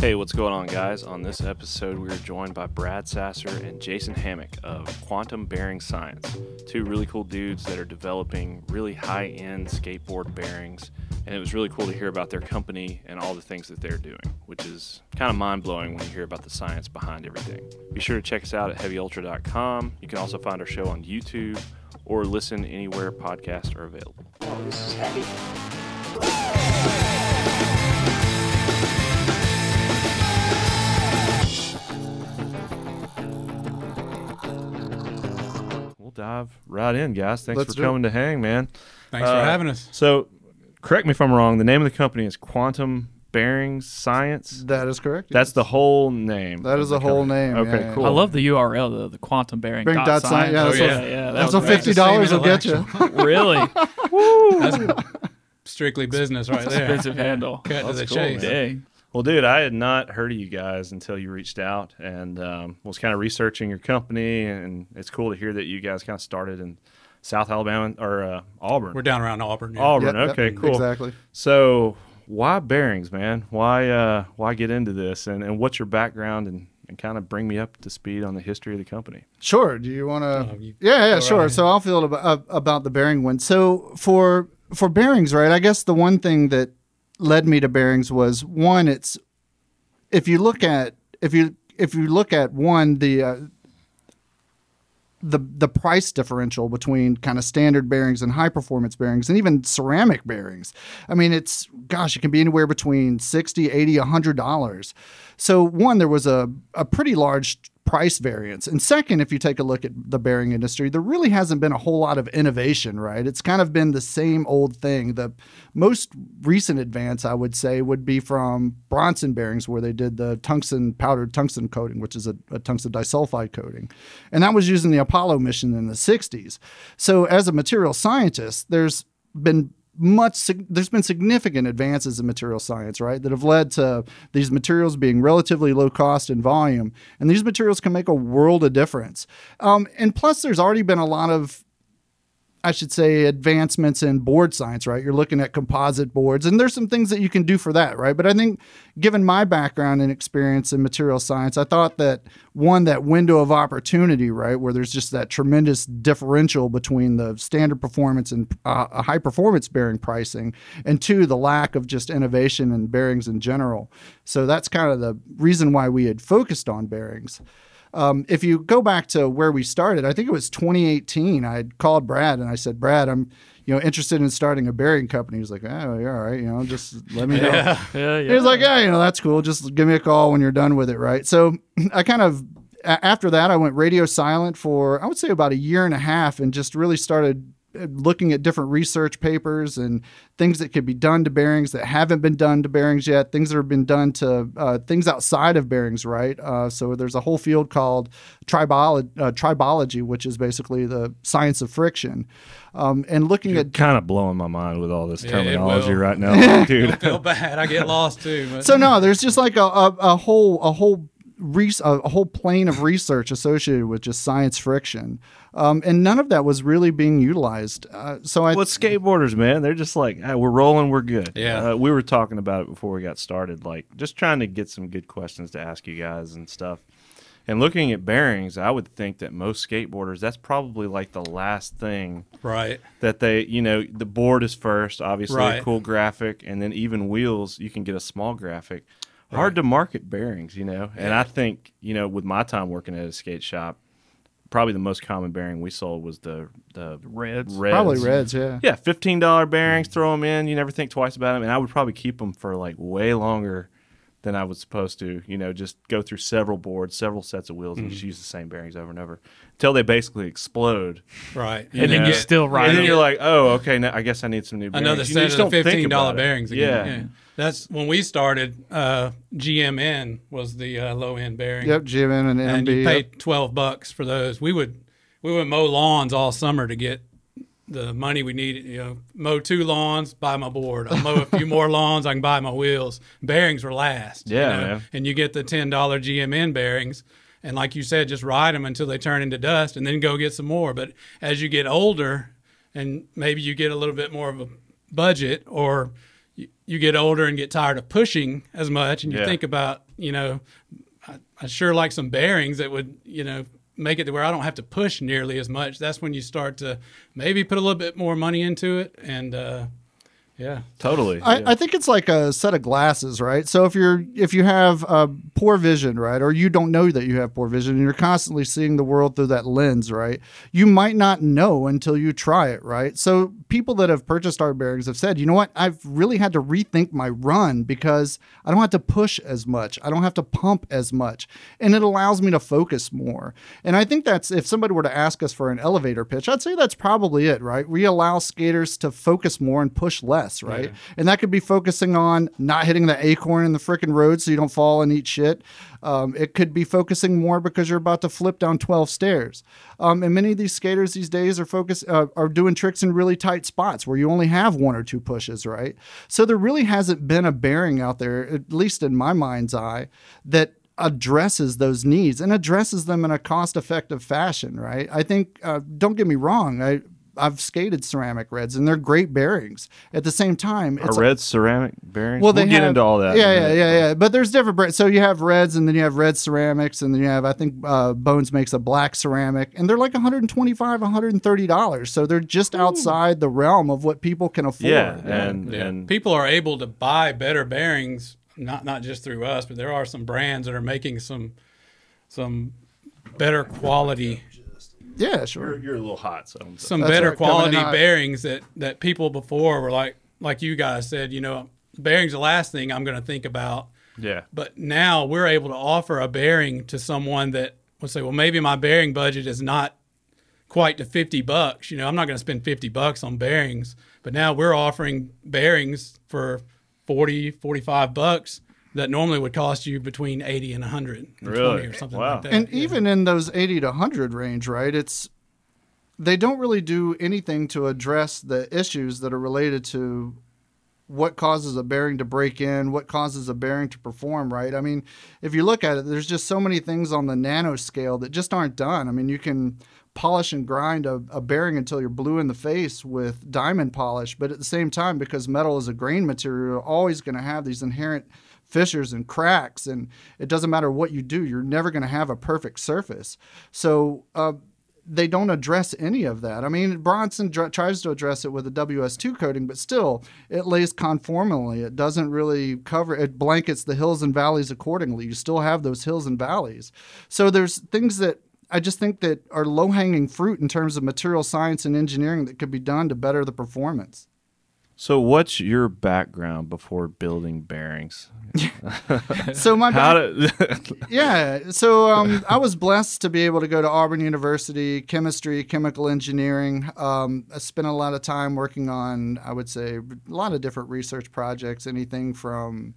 Hey, what's going on, guys? On this episode, we are joined by Brad Sasser and Jason Hammock of Quantum Bearing Science, two really cool dudes that are developing really high end skateboard bearings. And it was really cool to hear about their company and all the things that they're doing, which is kind of mind blowing when you hear about the science behind everything. Be sure to check us out at heavyultra.com. You can also find our show on YouTube or listen anywhere podcasts are available. Oh, this is heavy. Dive right in, guys. Thanks Let's for do it. coming to hang, man. Thanks Uh, for having us. So, correct me if I'm wrong. The name of the company is Quantum Bearings Science. That is correct. That's the whole name. That is the the whole company. name, Okay, yeah, yeah. cool. I love the URL, the, the quantum bearing. Bearing dot dot science, yeah, science. that's Oh, what- yeah, yeah. That That's was what fifty dollars will get you. really That's strictly business right there. expensive handle. Cut to That's the cool, chase. man. Dang. Well, dude, I had not heard of you guys until you reached out and um, was kind of researching your company, and it's cool to hear that you guys kind of started in South Alabama or uh, Auburn. We're down around Auburn. yeah. Auburn. Yep, yep, okay, cool. Exactly. So, why bearings, man? Why uh, why get into this, and, and what's your background, and, and kind of bring me up to speed on the history of the company. Sure. Do you want to? You yeah, yeah, sure. right. So I'll feel about, uh, about the bearing one. So for for bearings, right? I guess the one thing that led me to bearings was one. It's if you look at if you if you look at one the uh, the the price differential between kind of standard bearings and high performance bearings and even ceramic bearings. I mean, it's gosh, it can be anywhere between 60, 80, 100 dollars. So one there was a a pretty large price variance. And second, if you take a look at the bearing industry, there really hasn't been a whole lot of innovation, right? It's kind of been the same old thing. The most recent advance I would say would be from Bronson bearings where they did the tungsten powdered tungsten coating, which is a, a tungsten disulfide coating. And that was using the Apollo mission in the 60s. So as a material scientist, there's been much there's been significant advances in material science right that have led to these materials being relatively low cost in volume. And these materials can make a world of difference. Um, and plus there's already been a lot of I should say advancements in board science, right? You're looking at composite boards, and there's some things that you can do for that, right? But I think, given my background and experience in material science, I thought that one, that window of opportunity, right, where there's just that tremendous differential between the standard performance and uh, a high performance bearing pricing, and two, the lack of just innovation in bearings in general. So that's kind of the reason why we had focused on bearings um, if you go back to where we started, I think it was 2018. I had called Brad and I said, Brad, I'm you know interested in starting a bearing company. He's like, Oh, you're all right. You know, just let me know. Yeah, yeah. He was like, Yeah, you know, that's cool. Just give me a call when you're done with it, right? So I kind of after that, I went radio silent for I would say about a year and a half, and just really started looking at different research papers and things that could be done to bearings that haven't been done to bearings yet, things that have been done to uh, things outside of bearings, right? Uh, so there's a whole field called tribolo- uh, tribology, which is basically the science of friction. Um, and looking You're at kind of blowing my mind with all this Yeah, terminology will. right now, dude. Don't feel bad. I get lost too. But so no, there's just like a, a, a whole a whole res- a, a whole plane of research associated with just science friction, um, and none of that was really being utilized. Uh, so I Well, it's skateboarders, man. They're just like, "Ah, we're rolling, we're good. Yeah. Uh, we were talking about it before we got started, like just trying to get some good questions to ask you guys and stuff. And looking at bearings, I would think that most skateboarders, that's probably like the last thing right. that they, you know, the board is first, obviously a cool graphic, and then even wheels, you can get a small graphic. Hard to market bearings, you know. And I think, you know, with my time working at a skate shop, probably the most common bearing we sold was the the Reds. reds. probably reds, yeah. Yeah, fifteen dollar bearings. Mm. Throw them in. You never think twice about them, and I would probably keep them for like way longer than I was supposed to. You know, just go through several boards, several sets of wheels, and just mm. use the same bearings over and over until they basically explode. Right. And then you still ride and then it. you're like, oh, okay, now I guess I need some new bearings. another You set just of don't the think fifteen dollar about it. bearings Yeah. again. Yeah. That's when we started. Uh, GMN was the uh, low end bearing. Yep, GMN and MB. and MB. you yep. paid twelve bucks for those. We would we would mow lawns all summer to get the money we needed. You know, mow two lawns, buy my board. I'll mow a few more lawns, I can buy my wheels. Bearings were last. you Yeah, know, man. And you get the ten dollar GMN bearings, and like you said, just ride them until they turn into dust, and then go get some more. But as you get older, and maybe you get a little bit more of a budget, or you, you get older and get tired of pushing as much, and you Yeah. think about, you know, I, I sure like some bearings that would, you know, make it to where I don't have to push nearly as much. That's when you start to maybe put a little bit more money into it, and uh, yeah, Totally. I, yeah. I think it's like a set of glasses, right? So if you're if you have uh, poor vision, right, or you don't know that you have poor vision, and you're constantly seeing the world through that lens, right, you might not know until you try it, right? So people that have purchased our bearings have said, you know what, I've really had to rethink my run because I don't have to push as much, I don't have to pump as much, and it allows me to focus more. And I think that's if somebody were to ask us for an elevator pitch, I'd say that's probably it, right? We allow skaters to focus more and push less, right? And that could be focusing on not hitting the acorn in the freaking road so you don't fall and eat shit. Um, it could be focusing more because you're about to flip down 12 stairs. Um, and many of these skaters these days are focus uh, are doing tricks in really tight spots where you only have one or two pushes, right? So there really hasn't been a bearing out there, at least in my mind's eye, that addresses those needs and addresses them in a cost-effective fashion, right? I think. Uh, don't get me wrong. I I've skated ceramic reds and they're great bearings. At the same time, Are it's red ceramic bearings? well, they we'll get have- into all that. in Yeah, yeah, yeah, yeah. But there's different brands. So you have reds, and then you have red ceramics, and then you have I think uh, Bones makes a black ceramic, and they're like 125, 130 dollars. So they're just outside the realm of what people can afford. Yeah, and yeah. and people are able to buy better bearings, not not just through us, but there are some brands that are making some some better quality yeah, sure. you're, you're a little hot, so some That's better right, quality bearings that that people before were like like you guys said, you know, bearings the last thing I'm going to think about. yeah. But now we're able to offer a bearing to someone that will say, well, maybe my bearing budget is not quite to 50 bucks. You know, I'm not going to spend 50 bucks on bearings, but now we're offering bearings for 40, 45 bucks that normally would cost you between 80 and 100 Really? or something Wow. like that. And Yeah. even in those 80 to 100 range, right? It's they don't really do anything to address the issues that are related to what causes a bearing to break in, what causes a bearing to perform, right? I mean, if you look at it, there's just so many things on the nanoscale that just aren't done. I mean, you can polish and grind a, a bearing until you're blue in the face with diamond polish, but at the same time, because metal is a grain material, you're always going to have these inherent fissures and cracks, and it doesn't matter what you do, you're never going to have a perfect surface. So, uh, they don't address any of that. I mean, Bronson dr- tries to address it with a WS2 coating, but still, it lays conformally. It doesn't really cover. It blankets the hills and valleys accordingly. You still have those hills and valleys. So there's things that I just think that are low hanging fruit in terms of material science and engineering that could be done to better the performance. So, what's your background before building bearings? So my back- did? yeah so um, i was blessed to be able to go to auburn university chemistry chemical engineering um, i spent a lot of time working on i would say a lot of different research projects anything from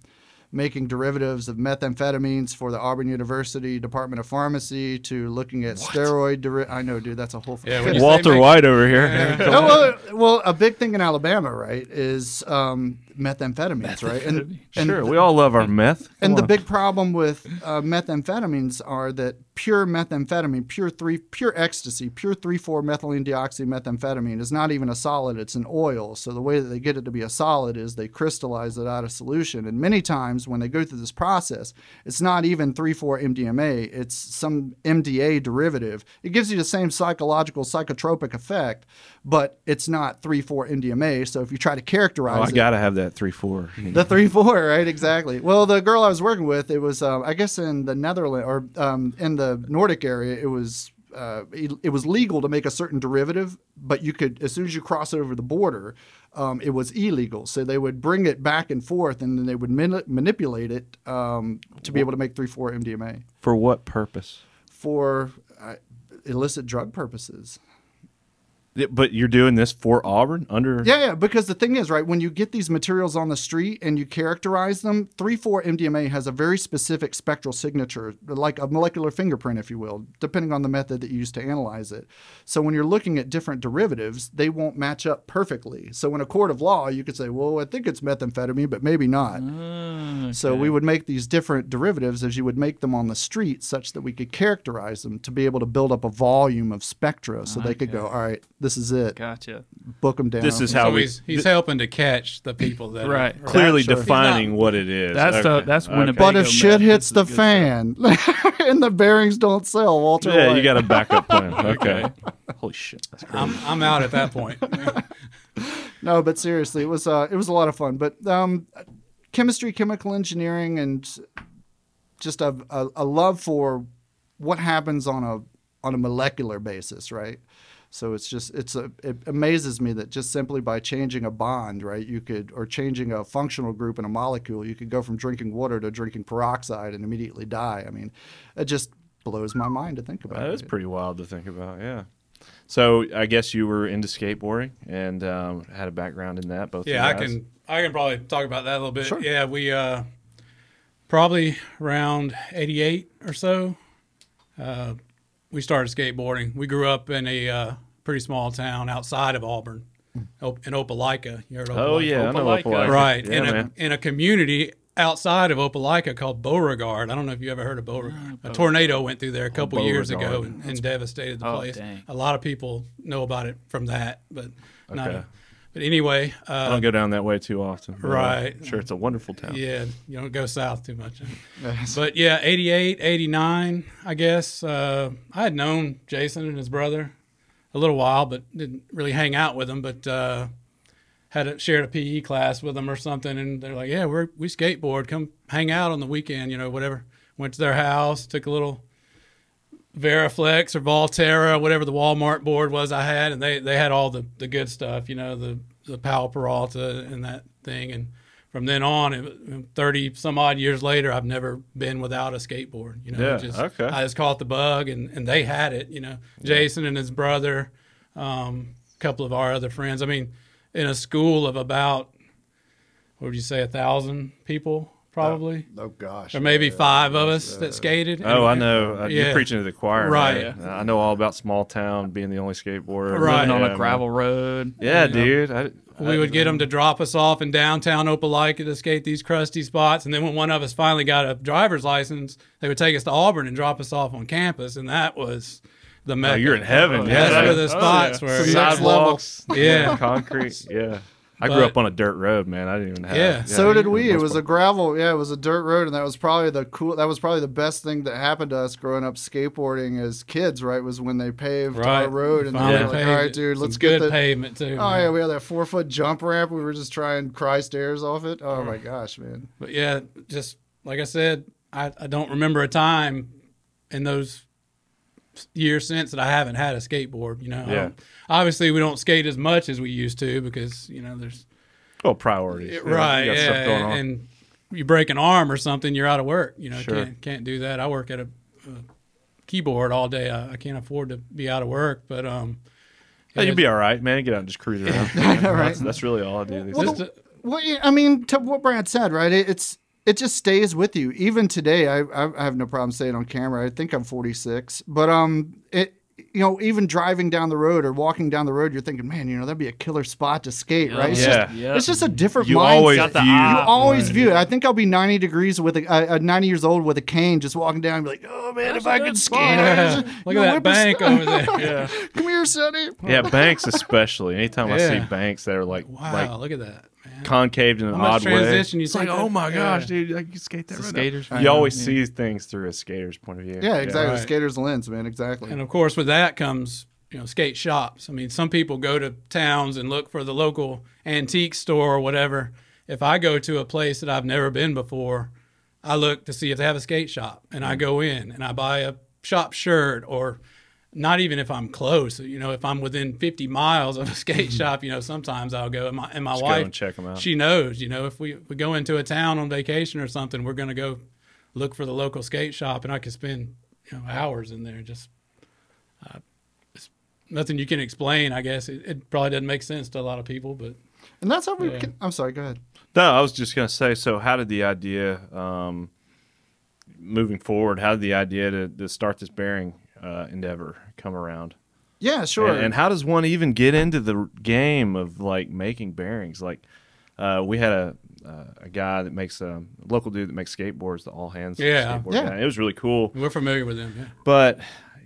making derivatives of methamphetamines for the auburn university department of pharmacy to looking at steroid deri- i know dude that's a whole Yeah, when Walter White over here. no, well, well, a big thing in Alabama, right, is um, methamphetamines, right? And, and sure, we all love our meth. and Come the big problem with uh, methamphetamines are that pure methamphetamine, pure three, pure ecstasy, pure three four methylene dioxymethamphetamine is not even a solid; it's an oil. So the way that they get it to be a solid is they crystallize it out of solution. And many times when they go through this process, it's not even three four MDMA; it's some MDA derivative. It gives you the same psychological psychotropic effect, but it's not three four MDMA. So if you try to characterize Oh, I it, gotta have that three four. the three four, right? Exactly. Well, the girl I was working with, it was, uh, I guess, in the Netherlands or um, in the Nordic area, it was. Uh, it, it was legal to make a certain derivative, but you could, as soon as you cross over the border, um, it was illegal. So they would bring it back and forth, and then they would mani- manipulate it um, to be able to make three four MDMA For what purpose? for uh, illicit drug purposes. But you're doing this for Auburn under. Yeah, yeah, because the thing is, right, when you get these materials on the street and you characterize them, 3-4 MDMA has a very specific spectral signature, like a molecular fingerprint, if you will, depending on the method that you use to analyze it. So when you're looking at different derivatives, they won't match up perfectly. So in a court of law, you could say, well, I think it's methamphetamine, but maybe not. Ah, so we would make these different derivatives as you would make them on the street, such that we could characterize them to be able to build up a volume of spectra, so they could go, all right, This is it. Gotcha. Book them down. This is So how we he's he's helping to catch the people that Right. Are, clearly Sure. defining He's what it is. That's the- Okay. that's Okay. Winnebago. But if man, shit hits the fan and the bearings don't sell, Walter Yeah, White. you got a backup plan. Okay. Holy shit. That's crazy. I'm I'm out at that point. No, but seriously, it was uh, it was a lot of fun. But um, chemistry, chemical engineering, and just a, a, a love for what happens on a on a molecular basis, right? So it's just it's a it amazes me that just simply by changing a bond, right, you could or changing a functional group in a molecule, you could go from drinking water to drinking peroxide and immediately die. I mean, it just blows my mind to think about. That is it. pretty wild to think about. Yeah. So I guess you were into skateboarding and um, had a background in that. Both. yeah, I can I can probably talk about that a little bit. Sure. Yeah, we uh, probably around '88 or so. Uh, we started skateboarding. We grew up in a uh, pretty small town outside of Auburn, in Opelika. You heard of Oh Opelika? yeah, I know Opelika. Opelika. right Yeah, in a man. in a community outside of Opelika called Beauregard. I don't know if you ever heard of Beauregard. a tornado went through there a couple years ago and, and devastated the Oh, place. dang. A lot of people know about it from that, but not. Okay. But anyway, I uh, don't go down that way too often. Right. I'm sure, it's a wonderful town. yeah, you don't go south too much. But yeah, 88, 89, I guess. Uh, I had known Jason and his brother a little while, but didn't really hang out with them. But uh, had a, shared a PE class with them or something, and they're like, "Yeah, we're we skateboard. Come hang out on the weekend, you know, whatever." Went to their house, took a little Variflex or Volterra, whatever the Walmart board was I had, and they they had all the the good stuff, you know, the the Powell Peralta and that thing, and from then on, it, thirty some odd years later, I've never been without a skateboard. You know, Yeah, just, okay. I just caught the bug, and and they had it. You know, Jason and his brother, um, a couple of our other friends. I mean, in a school of about what would you say, a thousand people, probably, oh gosh. or maybe five of us that skated. Oh, I know. Uh, You're preaching to the choir, Right. man. I know all about small town being the only skateboarder. Right. Living on Yeah, a man. gravel road. Yeah, You know. dude. I, We would get them to drop us off in downtown Opelika to skate these crusty spots, and then when one of us finally got a driver's license, they would take us to Auburn and drop us off on campus, and that was the Oh, you're in heaven. Yeah, That's where the Oh, spots yeah. were. Some Yeah. next level. sidewalks, Yeah. concrete. Yeah, I grew But- up on a dirt road, man. I didn't even have. Yeah. So did we. It most was a gravel, yeah, it was a dirt road, and that was probably the cool. That was probably the best thing that happened to us growing up skateboarding as kids. Right, was when they paved Right. our road, and they Finally were like, "All right, dude, Some let's good get the." pavement too. Oh man. yeah, we had that four foot jump ramp. We were just trying cry stairs off it. Oh my gosh, man! But yeah, just like I said, I, I don't remember a time in those years since that I haven't had a skateboard. You know, Yeah. don't- obviously we don't skate as much as we used to because you know there's Well, priorities. Yeah, right, You got stuff yeah, going on. and you break an arm or something, you're out of work. You know, Sure. can't can't do that. I work at a, a keyboard all day. I, I can't afford to be out of work, but um, Hey, you'd be all right, man. Get out and just cruise around. Right. that's, that's really all I do. These Well, days. Well, I mean, to what Brad said, right? It, it's it just stays with you. Even today, I, I I have no problem saying on camera. I think I'm 46, but um, it you know, even driving down the road or walking down the road, you're thinking, man, you know, that'd be a killer spot to skate, right? It's Yeah. just Yeah. it's just a different You mindset. always Got the view. eye. you always view it. I think I'll be 90 degrees with a, uh, uh, 90 years old with a cane, just walking down, and be like, oh man, if I could skate, Yeah. Just, Look you know, at that bank us- over there. yeah, Come here, Sonny. yeah. Banks especially. Anytime I see banks that are like Wow, like look at that, man. Concaved in an How much odd way. transition you It's like, oh my gosh, yeah. dude, I can skate that right skaters. now. You always Yeah. see things through a skater's point of view. Yeah, exactly. Right. Skater's lens, man. Exactly. And of course, with that comes you know skate shops. I mean, some people go to towns and look for the local antique store or whatever. If I go to a place that I've never been before, I look to see if they have a skate shop, and I mm-hmm. go in and I buy a shop shirt or. Not even if I'm close, you know, if I'm within 50 miles of a skate shop, you know, sometimes I'll go. And my, and my Just go wife, and check 'em out. she knows, you know, if we, if we go into a town on vacation or something, we're going to go look for the local skate shop, and I could spend you know hours in there just nothing you can explain. I guess it, it probably doesn't make sense to a lot of people, but And that's how we. Yeah. Can, I'm sorry. Go ahead. No, I was just gonna say. So, how did the idea, um, moving forward, how did the idea to, to start this bearing uh, endeavor come around? Yeah, sure. And, and how does one even get into the game of like making bearings? Like, uh, we had a uh, a guy that makes a local dude that makes skateboards, the all hands Yeah. Yeah. guy. It was really cool, we're familiar with them. Yeah. but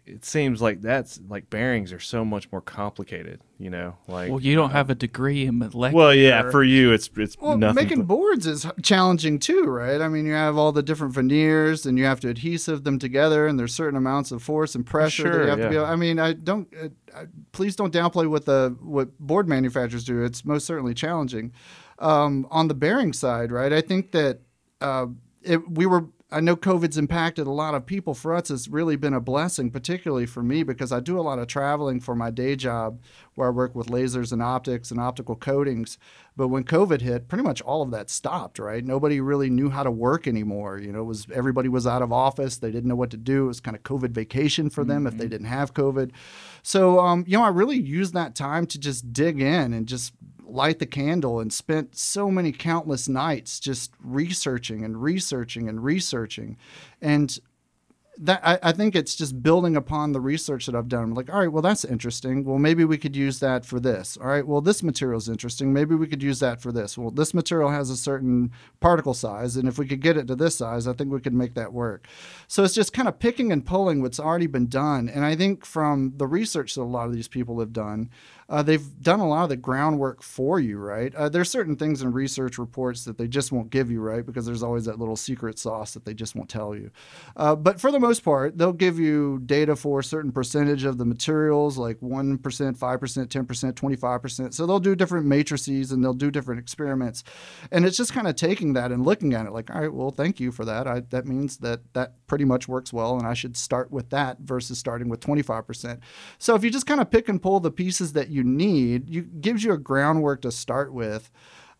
it seems like that's like bearings are so much more complicated. You know, like Well, you don't have a degree in molecular. well, yeah, for you it's it's Well, nothing. making but- boards is challenging too, right? I mean, you have all the different veneers, and you have to adhesive them together, and there's certain amounts of force and pressure that Sure, you have to be. yeah. I mean, I don't. Uh, please don't downplay what the what board manufacturers do. It's most certainly challenging. Um, on the bearing side, right? I think that uh, it, we were. I know COVID's impacted a lot of people. For us, it's really been a blessing, particularly for me, because I do a lot of traveling for my day job, where I work with lasers and optics and optical coatings. But when COVID hit, pretty much all of that stopped. Right? Nobody really knew how to work anymore. You know, it was everybody was out of office. They didn't know what to do. It was kind of COVID vacation for them if they didn't have COVID. So, um, you know, I really used that time to just dig in and just light the candle and spent so many countless nights just researching and researching and researching. And that I, I think it's just building upon the research that I've done. I'm like, all right, well, that's interesting. Well, maybe we could use that for this. All right, well, this material is interesting. Maybe we could use that for this. Well, this material has a certain particle size, and if we could get it to this size, I think we could make that work. So it's just kind of picking and pulling what's already been done. And I think from the research that a lot of these people have done, uh, they've done a lot of the groundwork for you, right? Uh, there's certain things in research reports that they just won't give you, right? Because there's always that little secret sauce that they just won't tell you. Uh, but for the most part, they'll give you data for a certain percentage of the materials, like 1%, 5%, 10%, 25%. So they'll do different matrices and they'll do different experiments. And it's just kind of taking that and looking at it like, all right, well, thank you for that. I, that means that that pretty much works well, and I should start with that versus starting with 25%. So if you just kind of pick and pull the pieces that you need, you gives you a groundwork to start with.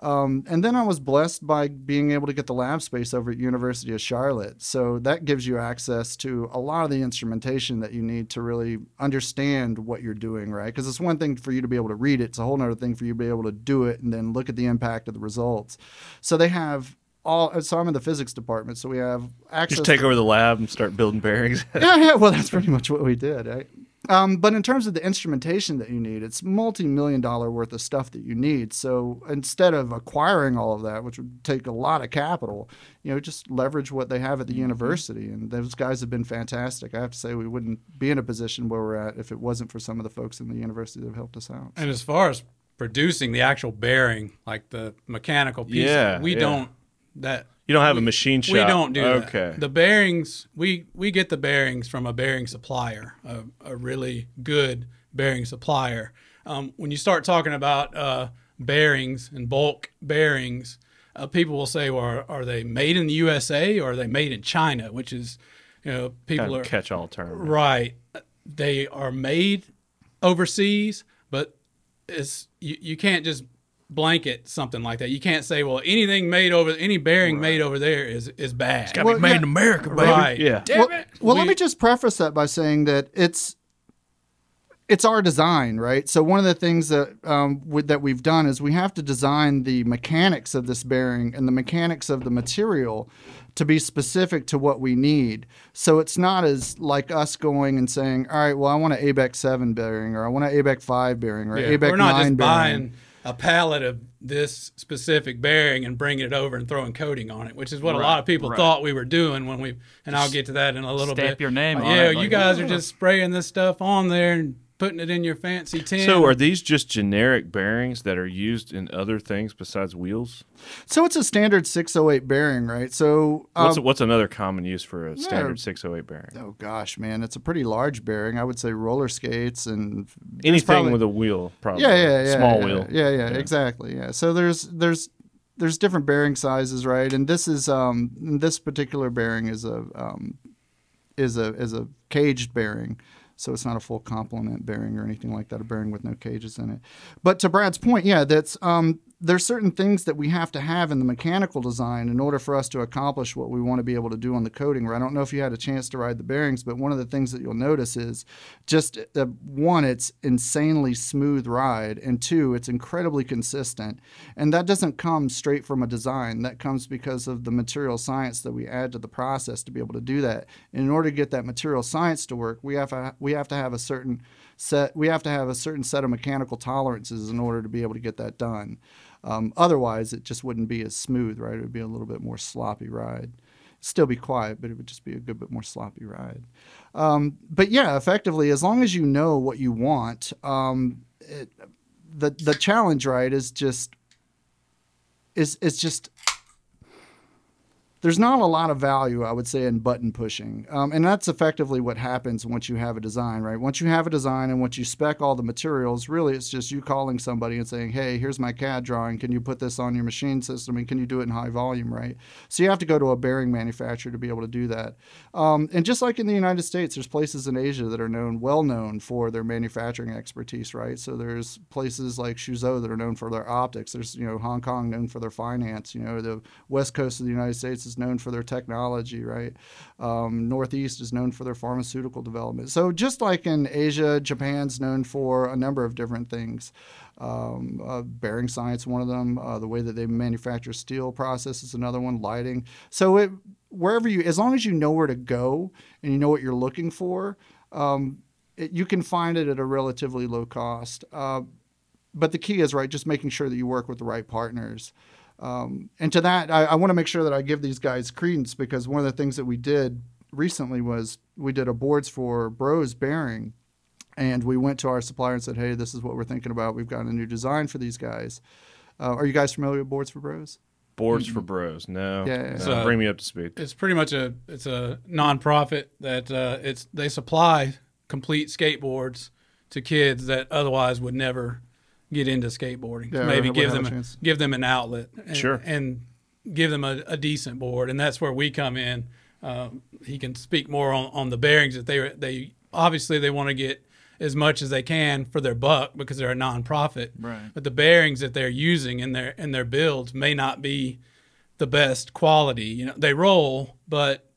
Um, and then I was blessed by being able to get the lab space over at University of Charlotte. So that gives you access to a lot of the instrumentation that you need to really understand what you're doing, right? Because it's one thing for you to be able to read it; it's a whole other thing for you to be able to do it and then look at the impact of the results. So they have all. So I'm in the physics department, so we have access. just take over the lab and start building bearings. yeah, yeah. Well, that's pretty much what we did. Right? Um, but in terms of the instrumentation that you need, it's multi-million dollar worth of stuff that you need. So instead of acquiring all of that, which would take a lot of capital, you know, just leverage what they have at the university. And those guys have been fantastic. I have to say, we wouldn't be in a position where we're at if it wasn't for some of the folks in the university that have helped us out. And as far as producing the actual bearing, like the mechanical piece, Yeah, we yeah. don't that You don't have a machine shop. we don't do that. Okay. The bearings we we get the bearings from a bearing supplier, a, a really good bearing supplier. Um, when you start talking about uh, bearings and bulk bearings, uh, people will say, "Well, are, are they made in the USA or are they made in China?" Which is, you know, people kind are catch-all term. Right. They are made overseas, but it's you, you can't just blanket something like that. You can't say, well, anything made over any bearing made over there is is bad. It's Gotta Well, be made yeah. in America, baby. right. Yeah. Damn well, well let me just preface that by saying that it's it's our design, right? So one of the things that um, with, that we've done is we have to design the mechanics of this bearing and the mechanics of the material to be specific to what we need. So it's not as like us going and saying, "All right, well, I want an ABEC seven bearing, or I want an ABEC five bearing, or Yeah, ABEC We're not nine just bearing." buying a pallet of this specific bearing and bringing it over and throwing coating on it, which is what a lot of people right. thought we were doing when we. And I'll get to that in a little stamp bit. your name on yeah, it, you like, guys are just spraying this stuff on there and putting it in your fancy tin. So are these just generic bearings that are used in other things besides wheels? So it's a standard 608 bearing, right? So um, What's what's another common use for a standard 608 bearing? oh gosh, man, it's a pretty large bearing. I would say roller skates and there's Anything probably- with a wheel, probably. yeah, yeah, yeah, Small yeah, wheel. Yeah, yeah, exactly. Yeah. So there's there's there's different bearing sizes, right? And this is um this particular bearing is a um is a is a caged bearing. So it's not a full complement bearing or anything like that, a bearing with no cages in it. But to Brad's point, yeah, that's um there's certain things that we have to have in the mechanical design in order for us to accomplish what we want to be able to do on the coating. I don't know if you had a chance to ride the bearings, but one of the things that you'll notice is just uh, one, it's insanely smooth ride, and two, it's incredibly consistent. And that doesn't come straight from a design. That comes because of the material science that we add to the process to be able to do that. And in order to get that material science to work, we have to, we have to have a certain set. We have to have a certain set of mechanical tolerances in order to be able to get that done. Um, otherwise, it just wouldn't be as smooth, right? It would be a little bit more sloppy ride. Still be quiet, but it would just be a good bit more sloppy ride. Um, but yeah, effectively, as long as you know what you want, um, it, the the challenge, right, is just is is just there's not a lot of value, I would say, in button pushing. Um, and that's effectively what happens once you have a design, right? Once you have a design and once you spec all the materials, really it's just you calling somebody and saying, hey, here's my CAD drawing. Can you put this on your machine system? And can you do it in high volume, right? So you have to go to a bearing manufacturer to be able to do that. Um, and just like in the United States, there's places in Asia that are known, well known for their manufacturing expertise, right? So there's places like Suzhou that are known for their optics. There's, you know, Hong Kong known for their finance. You know, the west coast of the United States is known for their technology, right? Um, Northeast is known for their pharmaceutical development. So just like in Asia, Japan's known for a number of different things. Um, uh, bearing science, one of them. Uh, the way that they manufacture steel process is another one. Lighting. So it wherever you, as long as you know where to go and you know what you're looking for, um, it, you can find it at a relatively low cost. Uh, but the key is right, just making sure that you work with the right partners. Um, and to that, I, I want to make sure that I give these guys credence because one of the things that we did recently was we did a boards for Bros bearing, and we went to our supplier and said, "Hey, this is what we're thinking about. We've got a new design for these guys. Uh, are you guys familiar with boards for Bros?" Boards for Bros. No. Yeah, yeah. No, So- bring me up to speed. It's pretty much a it's a nonprofit that uh, it's they supply complete skateboards to kids that otherwise would never get into skateboarding. Yeah, Maybe give have a them give them an outlet, and, Sure. and give them a, a decent board, and that's where we come in. Um, he can speak more on, on the bearings that they they obviously they want to get as much as they can for their buck because they're a nonprofit. Right. But the bearings that they're using in their in their builds may not be the best quality. You know, they roll, but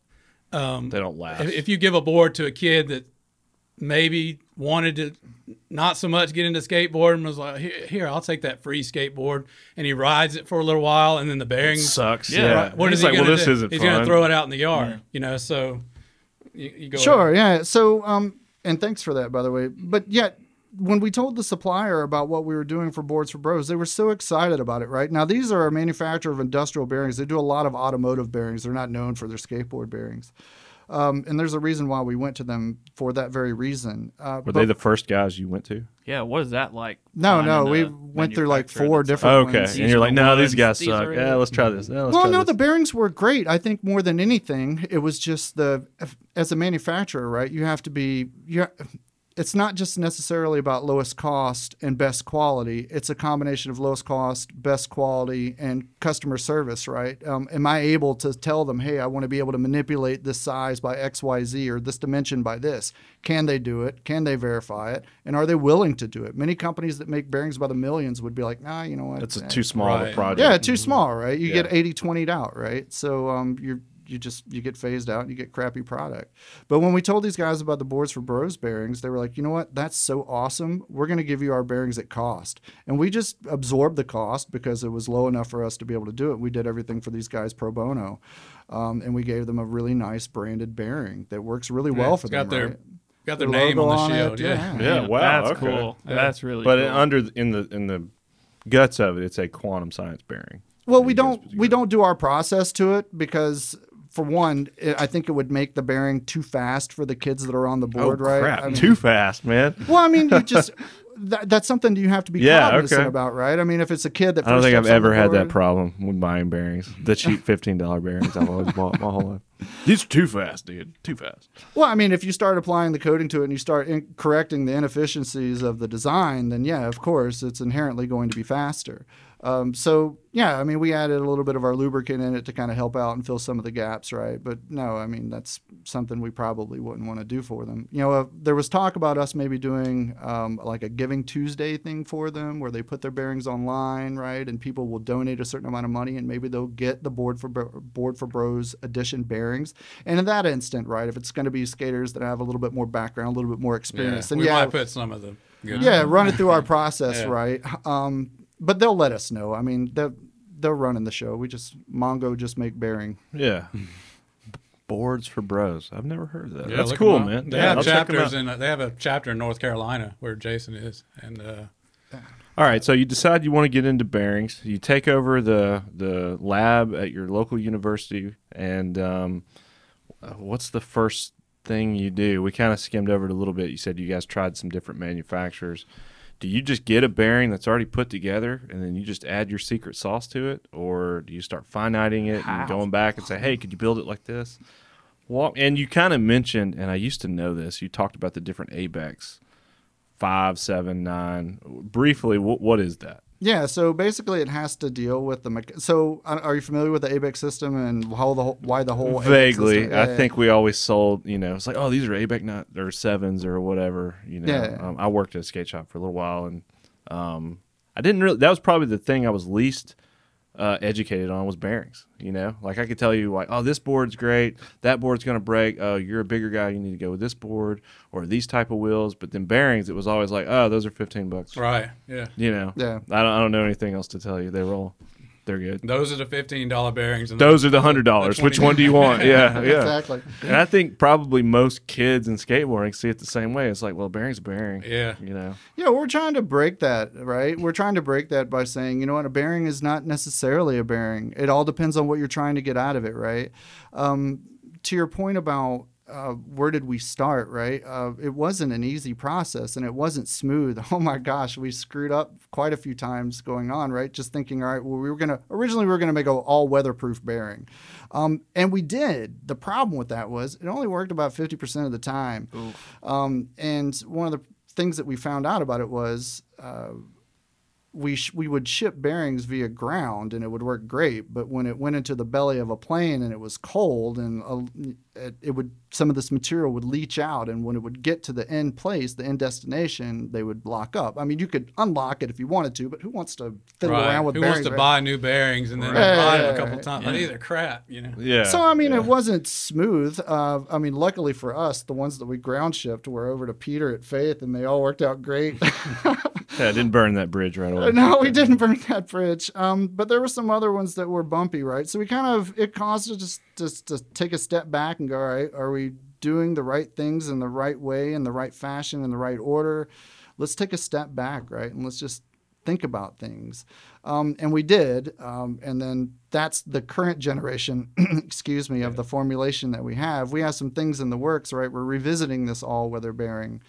um, They don't last. if, if you give a board to a kid that maybe wanted to not so much get into skateboarding and was like, here, here, I'll take that free skateboard, and he rides it for a little while, and then the bearings sucks. Yeah. Yeah. What He's is he like, gonna well, this do? isn't He's fun. gonna throw it out in the yard, you know. So you, you go Sure, ahead. yeah. So, um, and thanks for that, by the way. But yet, when we told the supplier about what we were doing for Boards for Bros, they were so excited about it, right? Now, these are a manufacturer of industrial bearings. They do a lot of automotive bearings. They're not known for their skateboard bearings. Um, and there's a reason why we went to them for that very reason. Uh, Were they the first guys you went to? Yeah, what is that like? No, no, we went through like four different. different Okay. ones. And you're like, no, these guys These suck. Yeah, let's try this. Yeah, let's Well, try no, this. the bearings were great. I think more than anything, it was just the as a manufacturer, right? You have to be you. It's not just necessarily about lowest cost and best quality. It's a combination of lowest cost, best quality, and customer service, right? Um, am I able to tell them, hey, I want to be able to manipulate this size by X, Y, Z, or this dimension by this? Can they do it? Can they verify it? And are they willing to do it? Many companies that make bearings by the millions would be like, nah, you know what? It's a Eh, too small a Right. project. yeah, too small, right? You Yeah. get 80 20 out, right? So um, you you just you get phased out and you get crappy product. But when we told these guys about the boards for Bros bearings, they were like, you know what? That's so awesome. We're going to give you our bearings at cost, and we just absorbed the cost because it was low enough for us to be able to do it. We did everything for these guys pro bono, um, and we gave them a really nice branded bearing that works really well for it's them. got their right? got their Their name on the on shield. it, yeah. yeah. Yeah, wow. That's okay. cool. That's really But cool. it- under in the in the guts of it, it's a quantum science bearing. Well, we don't we don't do our process to it because for one, it, I think it would make the bearing too fast for the kids that are on the oh, board, right? oh, right? Crap, I mean, too fast, man. well, I mean, you just that, that's something you have to be Yeah, cognizant okay. about, right? I mean, if it's a kid that I don't think I've steps on ever had that problem with buying bearings. The cheap fifteen dollar bearings I've always bought my whole life. These are too fast, dude. Too fast. Well, I mean, if you start applying the coating to it and you start in- correcting the inefficiencies of the design, then yeah, of course, it's inherently going to be faster. Um, so yeah, I mean, we added a little bit of our lubricant in it to kind of help out and fill some of the gaps, right? But no, I mean, that's something we probably wouldn't want to do for them. You know, uh, there was talk about us maybe doing um, like a Giving Tuesday thing for them, where they put their bearings online, right, and people will donate a certain amount of money, and maybe they'll get the board for board for Bros edition bearings. And in that instant, right, if it's going to be skaters that have a little bit more background, a little bit more experience, then we yeah, might put some of them. good yeah, run it through our process, Yeah. right? Um, but they'll let us know. I mean, they're they're running the show. We just Mongo just make bearing. Yeah. Boards for bros. I've never heard of that. Yeah, That's look cool, 'em up. man. They Yeah, have I'll check 'em chapters out. in. uh, They have a chapter in North Carolina where Jason is, and uh, All right, so you decide you want to get into bearings. You take over the the lab at your local university, and um, uh, what's the first thing you do? We kind of skimmed over it a little bit. You said you guys tried some different manufacturers. Do you just get a bearing that's already put together, and then you just add your secret sauce to it, or do you start finiting it and going back and say, "Hey, could you build it like this?" Well, and you kind of mentioned, and I used to know this. You talked about the different ABECs, five, seven, nine. Briefly, what, what is that? Yeah, so basically, it has to deal with the. mecha- So, uh, are you familiar with the ABEC's system and how the whole, why the whole Vaguely, I think we always sold. You know, it's like, oh, these are ABEC not or sevens or whatever. You know, Yeah. um, I worked at a skate shop for a little while, and um, I didn't really. That was probably the thing I was least uh, educated on was bearings. You know, like I could tell you, like, oh, this board's great. That board's gonna break. Oh, you're a bigger guy. You need to go with this board or these type of wheels. But then bearings, it was always like, oh, those are fifteen bucks. Right. Yeah. You know, Yeah. I don't. I don't know anything else to tell you. They roll. They're good. Those are the fifteen dollar bearings. And Those are the hundred dollars. Which one do you want? Yeah, yeah. Exactly. And I think probably most kids in skateboarding see it the same way. It's like, well, bearing's a bearing. Yeah. You know. Yeah, we're trying to break that, right? We're trying to break that by saying, you know what, a bearing is not necessarily a bearing. It all depends on what you're trying to get out of it, right? Um, to your point about uh, where did we start, right? Uh, it wasn't an easy process and it wasn't smooth. Oh my gosh, we screwed up quite a few times going on, right? Just thinking, all right, well, we were gonna originally we were gonna make an all weatherproof bearing, um, and we did. The problem with that was it only worked about fifty percent of the time. Um, and one of the things that we found out about it was uh, we sh- we would ship bearings via ground and it would work great, but when it went into the belly of a plane and it was cold and uh, it, it would some of this material would leach out and when it would get to the end place, the end destination, they would lock up. I mean, you could unlock it if you wanted to, but who wants to fiddle Right. around with Who bearings? wants to right? buy new bearings and then Right. ride them a couple right. times? These are crap, you know. Yeah. So I mean, it wasn't smooth. Uh, I mean, luckily for us, the ones that we ground shipped were over to Peter at Faith, and they all worked out great. yeah, I didn't burn that bridge right away. no, we didn't burn that bridge. Um, but there were some other ones that were bumpy, right? So we kind of it caused us just just to take a step back and go, all right, are we doing the right things in the right way, in the right fashion, in the right order? Let's take a step back, right, and let's just think about things. Um, and we did. Um, and then that's the current generation, excuse me, of the formulation that we have. We have some things in the works, right? We're revisiting this all weather bearing.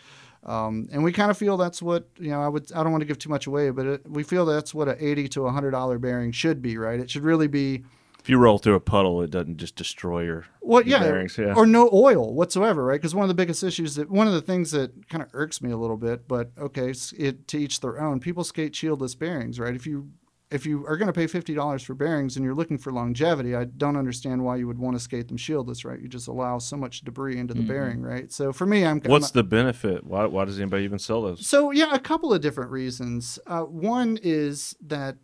Um, and we kind of feel that's what you know. I would. I don't want to give too much away, but it, we feel that's what a eighty to a hundred dollar bearing should be, right? It should really be If you roll through a puddle, it doesn't just destroy your, what, your yeah, bearings. Yeah. or no oil whatsoever, right? Because one of the biggest issues that one of the things that kind of irks me a little bit, but okay, it to each their own. People skate shieldless bearings, right? If you if you are going to pay fifty dollars for bearings and you're looking for longevity, I don't understand why you would want to skate them shieldless, right? You just allow so much debris into the bearing, right? So for me, I'm Mm-hmm. What's I'm, the benefit? Why, why does anybody even sell those? So yeah, a couple of different reasons. Uh, one is that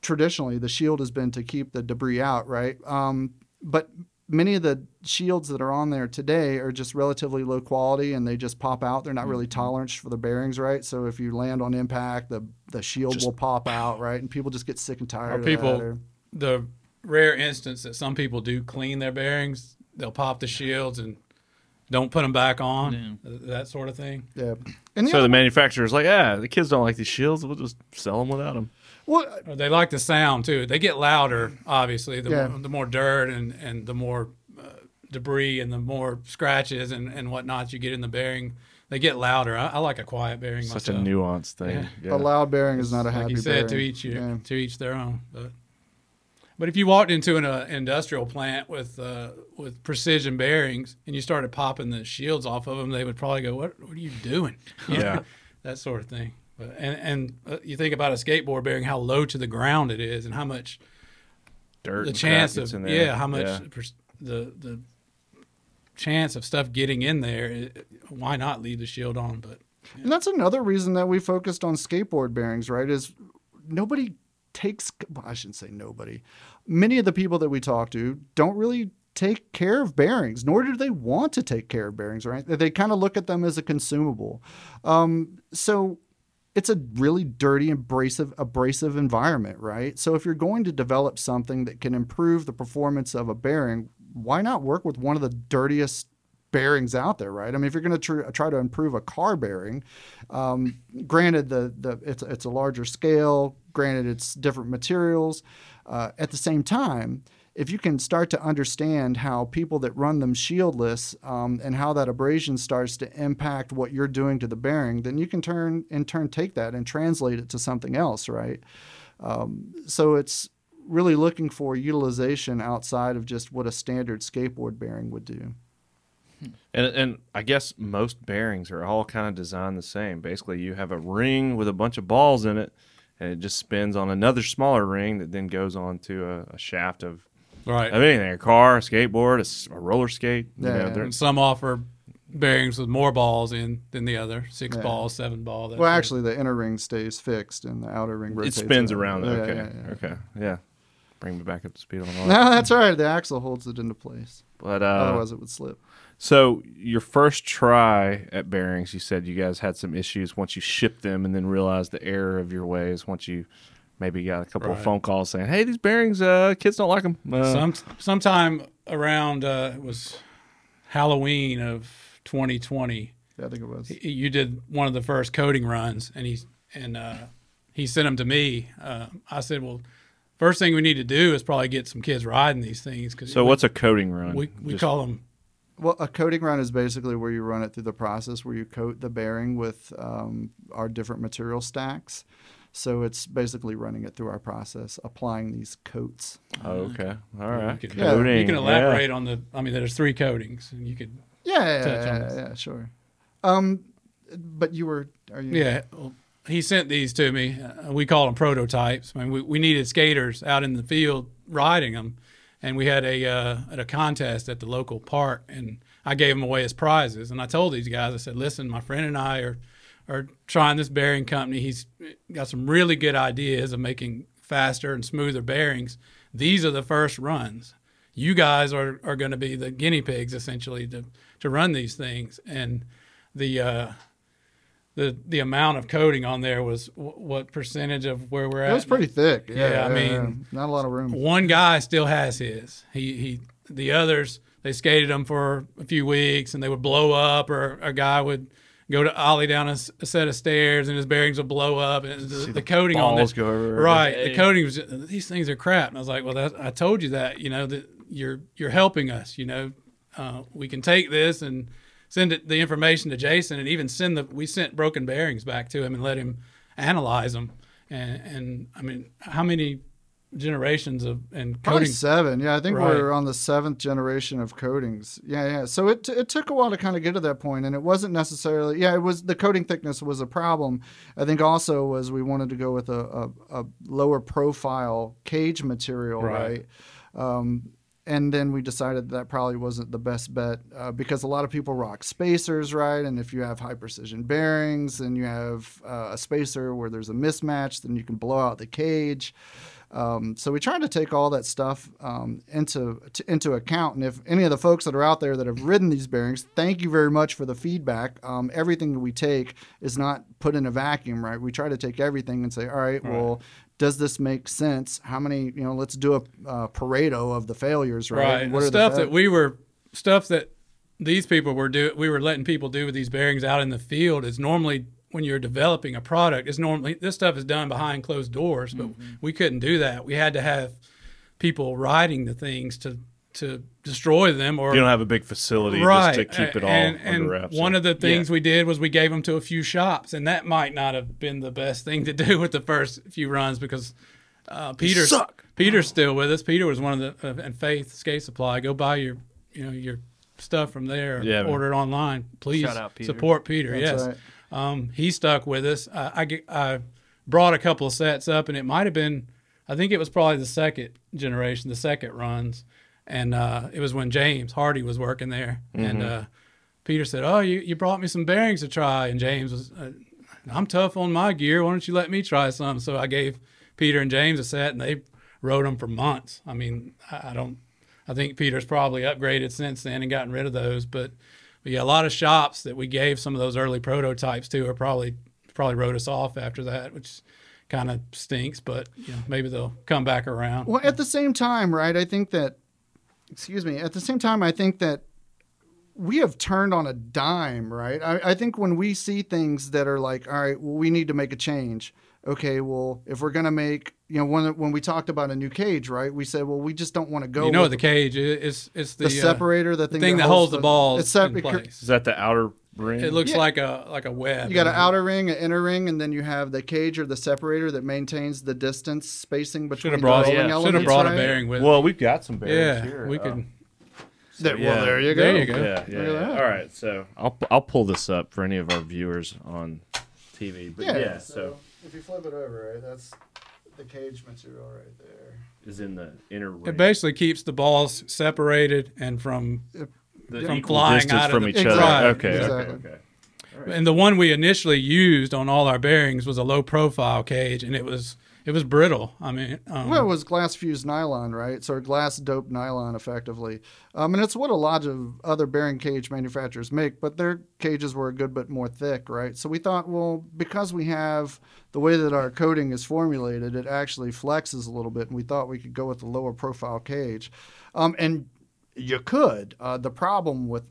traditionally the shield has been to keep the debris out, right? Um, but many of the shields that are on there today are just relatively low quality and they just pop out. They're not really mm-hmm. tolerant for the bearings, right? So if you land on impact, the the shield will pop out, right? And people just get sick and tired Or of people, that. Or, the rare instance that some people do clean their bearings, they'll pop the shields and don't put them back on, th- uh, that sort of thing. yeah. And the So other, the manufacturer's like, yeah, the kids don't like these shields. We'll just sell them without them. Well, they like the sound too. They get louder, obviously. The, Yeah. more, the more dirt and, and the more uh, debris and the more scratches and, and whatnot you get in the bearing, they get louder. I, I like a quiet bearing Such myself. a nuanced thing. Yeah. Yeah. a loud bearing is not a like happy you said, bearing. to each Yeah. to each their own. But but if you walked into an uh, industrial plant with uh, with precision bearings and you started popping the shields off of them, they would probably go, "What What are you doing?" You Yeah. know, that sort of thing. But and and uh, you think about a skateboard bearing, how low to the ground it is, and how much Dirt the and chance of in there. yeah, how much Yeah. per- the the chance of stuff getting in there. It, why not leave the shield on? But And that's another reason that we focused on skateboard bearings, right? Is nobody takes, well, I shouldn't say nobody. Many of the people that we talk to don't really take care of bearings, nor do they want to take care of bearings, right? They kind of look at them as a consumable. Um, so it's a really dirty, abrasive, abrasive environment, right? So if you're going to develop something that can improve the performance of a bearing, why not work with one of the dirtiest bearings out there, right? I mean, if you're going to tr- try to improve a car bearing, um, granted the the it's it's a larger scale, granted it's different materials. Uh, at the same time, if you can start to understand how people that run them shieldless um, and how that abrasion starts to impact what you're doing to the bearing, then you can turn in turn take that and translate it to something else, right? Um, so it's really looking for utilization outside of just what a standard skateboard bearing would do. And and I guess most bearings are all kind of designed the same. Basically, you have a ring with a bunch of balls in it, and it just spins on another smaller ring that then goes on to a, a shaft of Right. of anything, a car, a skateboard, a roller skate. You Yeah, know, yeah. And some offer bearings with more balls in than the other, six Yeah. balls, seven ball. Well, sort of- actually, the inner ring stays fixed and the outer ring rotates. it spins around. Yeah, okay, yeah, yeah. okay, yeah. Bring me back up to speed on all that. No, that's all right. The axle holds it into place. But uh, Otherwise, it would slip. So your first try at bearings, you said you guys had some issues once you shipped them, and then realized the error of your ways. Once you maybe got a couple of phone calls saying, "Hey, these bearings, uh, kids don't like them." Uh, Some sometime around uh, it was Halloween of 2020. Yeah, I think it was. y- You did one of the first coating runs, and he and uh, he sent them to me. Uh, I said, "Well, first thing we need to do is probably get some kids riding these things." Cause so we, what's a coating run? we we Just- call them Well, a coating run is basically where you run it through the process where you coat the bearing with um, our different material stacks. So it's basically running it through our process, applying these coats. Oh, okay, all right. You can, Coating, you can yeah. elaborate on the. I mean, there's three coatings, and you could. Yeah, yeah, Touch on yeah, yeah, sure. Um, but you were, are you? Yeah, well, he sent these to me. Uh, we call them prototypes. I mean, we, we needed skaters out in the field riding them, and we had a uh, at a contest at the local park, and I gave them away as prizes. And I told these guys, I said, "Listen, my friend and I are are trying this bearing company. He's got some really good ideas of making faster and smoother bearings. These are the first runs. You guys are are going to be the guinea pigs essentially to to run these things." And the uh, the the amount of coating on there was w- what percentage of where we're at. It was pretty thick. Yeah, Yeah, I mean- yeah. not a lot of room. One guy still has his. He he. The others they skated them for a few weeks and they would blow up, or a guy would go to ollie down a set of stairs and his bearings will blow up, and the, the coating on balls this. go everywhere. Right, the coating was these things are crap, and I was like, well, that, I told you that. You know that you're you're helping us. You know, uh, we can take this and send it, the information to Jason, and even send the. We sent broken bearings back to him and let him analyze them. And, and I mean, how many generations of and Probably seven. Yeah, I think Right. we're on the seventh generation of coatings. Yeah, yeah. So it, it took a while to kind of get to that point, and it wasn't necessarily. Yeah, it was the coating thickness was a problem. I think also was we wanted to go with a, a, a lower profile cage material, right? Right. Um, and then we decided that probably wasn't the best bet uh, because a lot of people rock spacers, right? And if you have high precision bearings and you have uh, a spacer where there's a mismatch, then you can blow out the cage. Um, so we try to take all that stuff um, into t- into account. And if any of the folks that are out there that have ridden these bearings, thank you very much for the feedback. Um, everything that we take is not put in a vacuum, right? We try to take everything and say, all right, well, does this make sense? How many, you know, let's do a uh, Pareto of the failures, right? right. What the the stuff fa- that we were stuff that these people were do we were letting people do with these bearings out in the field is normally when you're developing a product is normally this stuff is done behind closed doors but Mm-hmm. we couldn't do that we had to have people riding the things to to destroy them or You don't have a big facility right just to keep it all and, under and wraps. one so- of the things we did was we gave them to a few shops and that might not have been the best thing to do with the first few runs because uh, Peter's suck. Peter's still with us. Peter was one of the uh, and Faith Skate Supply. Go buy your you know your stuff from there. Yeah, man. order it online. Please Shout out, Peter. support Peter. That's yes, right. Um, he stuck with us. I, I I brought a couple of sets up, and it might have been. I think it was probably the second generation, the second runs, and uh, it was when James Hardy was working there, and uh, Peter said, "Oh, you, you brought me some bearings to try," and James was, uh, "I'm tough on my gear. Why don't you let me try some?" So I gave Peter and James a set, and they rode them for months. I mean, I, I don't. I think Peter's probably upgraded since then and gotten rid of those, but, but yeah, a lot of shops that we gave some of those early prototypes to are probably probably wrote us off after that, which kind of stinks. But you know, maybe they'll come back around. Well, at the same time, right? I think that, excuse me. At the same time, I think that we have turned on a dime, right? I, I think when we see things that are like, all right, well, we need to make a change. Okay, well, if we're gonna make, you know, when when we talked about a new cage, right? We said, well, we just don't want to go. you know with the cage is? It's, it's the, the uh, separator, the thing, thing that holds the balls It's sep- in place. Is that the outer ring? It looks Yeah. like a like a web. You got an outer ring, an inner ring, and then you have the cage or the separator that maintains the distance spacing between Should have the brought rolling yeah, should elements. have brought a bearing with. well, we've got some bearings yeah, here. we Uh, could. There- Yeah. Well, there you go. There you go. Yeah, yeah. Yeah. All right, so I'll I'll pull this up for any of our viewers on TV. But yeah, so if you flip it over, right, that's the cage material right there. is in the inner ring. It basically keeps the balls separated and from. the from equal flying distance out of from the- each Exactly, other. Okay, exactly. okay, okay. And the one we initially used on all our bearings was a low profile cage, and it was it was brittle. I mean, um, Well, it was glass fused nylon, right? So glass doped nylon, effectively. Um, and it's what a lot of other bearing cage manufacturers make, but their cages were a good bit more thick, right? So we thought, well, because we have the way that our coating is formulated, it actually flexes a little bit, and we thought we could go with the lower profile cage. Um, and you could. Uh, the problem with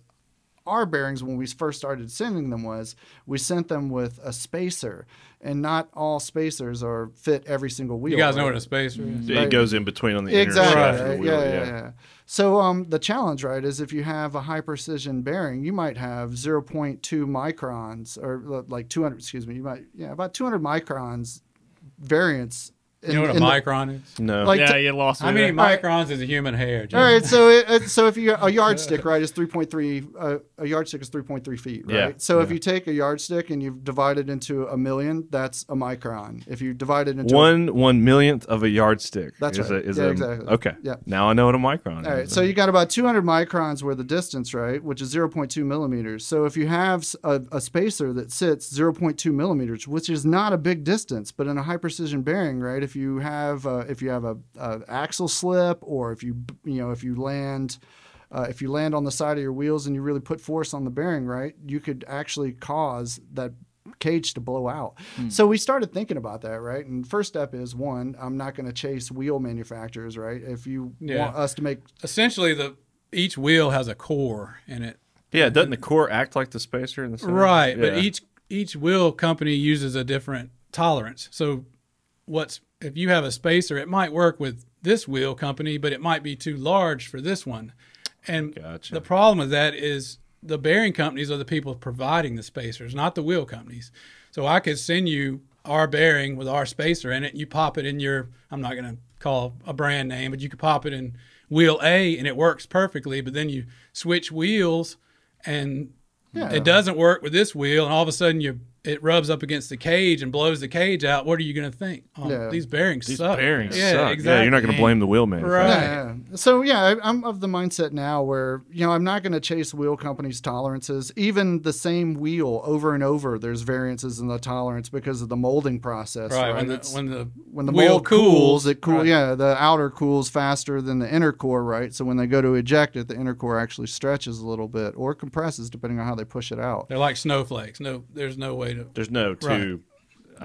our bearings when we first started sending them was we sent them with a spacer, and not all spacers are fit every single wheel. you guys know right? what a spacer is. It Right. goes in between on the inner exactly shaft of the right. wheel. yeah, yeah, yeah. So um, the challenge, right, is if you have a high precision bearing, you might have 0.2 microns or like 200. Excuse me, you might yeah about 200 microns variance. You know what a micron is? No. Like- yeah, you lost me. How many there. right. microns is a human hair? Jim? All right, so it, it- so if you a yardstick, right, is 3.3. Uh, a yardstick is 3.3 feet, right? Yeah, So if you take a yardstick and you divide it into a million, that's a micron. If you divide it into a- one one millionth of a yardstick. That's is right. A, is Yeah, a, exactly. Okay. Yeah. Now I know what a micron is. All right, so you got about 200 microns worth of distance, right, which is 0.2 millimeters. So if you have a spacer that sits 0.2 millimeters, which is not a big distance, but in a high precision bearing, right, if you have uh, if you have a, a axle slip or if you you know if you land uh, if you land on the side of your wheels and you really put force on the bearing, right, you could actually cause that cage to blow out. So we started thinking about that, right? And first step is one, I'm not going to chase wheel manufacturers, right? If you Yeah. want us to make Essentially, the each wheel has a core in it. yeah, doesn't the core act like the spacer in the center? Right, but each each wheel company uses a different tolerance. So, what's if you have a spacer, it might work with this wheel company, but it might be too large for this one. And Gotcha. the problem with that is the bearing companies are the people providing the spacers, not the wheel companies. So I could send you our bearing with our spacer in it, and you pop it in your. I'm not going to call a brand name, but you could pop it in wheel A, and it works perfectly. But then you switch wheels, and Yeah. it doesn't work with this wheel, and all of a sudden you it rubs up against the cage and blows the cage out. What are you going to think? Oh, Yeah. these bearings These suck. bearings yeah, suck. Exactly. Yeah, you're not going to blame the wheel manufacturer. Right. Yeah, yeah. So yeah, I, I'm of the mindset now where you know I'm not going to chase wheel companies' tolerances. Even the same wheel over and over, there's variances in the tolerance because of the molding process. Right, Right. when the when the when the wheel mold cools, it cool. right. Yeah, the outer cools faster than the inner core, right? So when they go to eject it, the inner core actually stretches a little bit or compresses depending on how they push it out. they're like snowflakes. No, there's no way to. There's no two.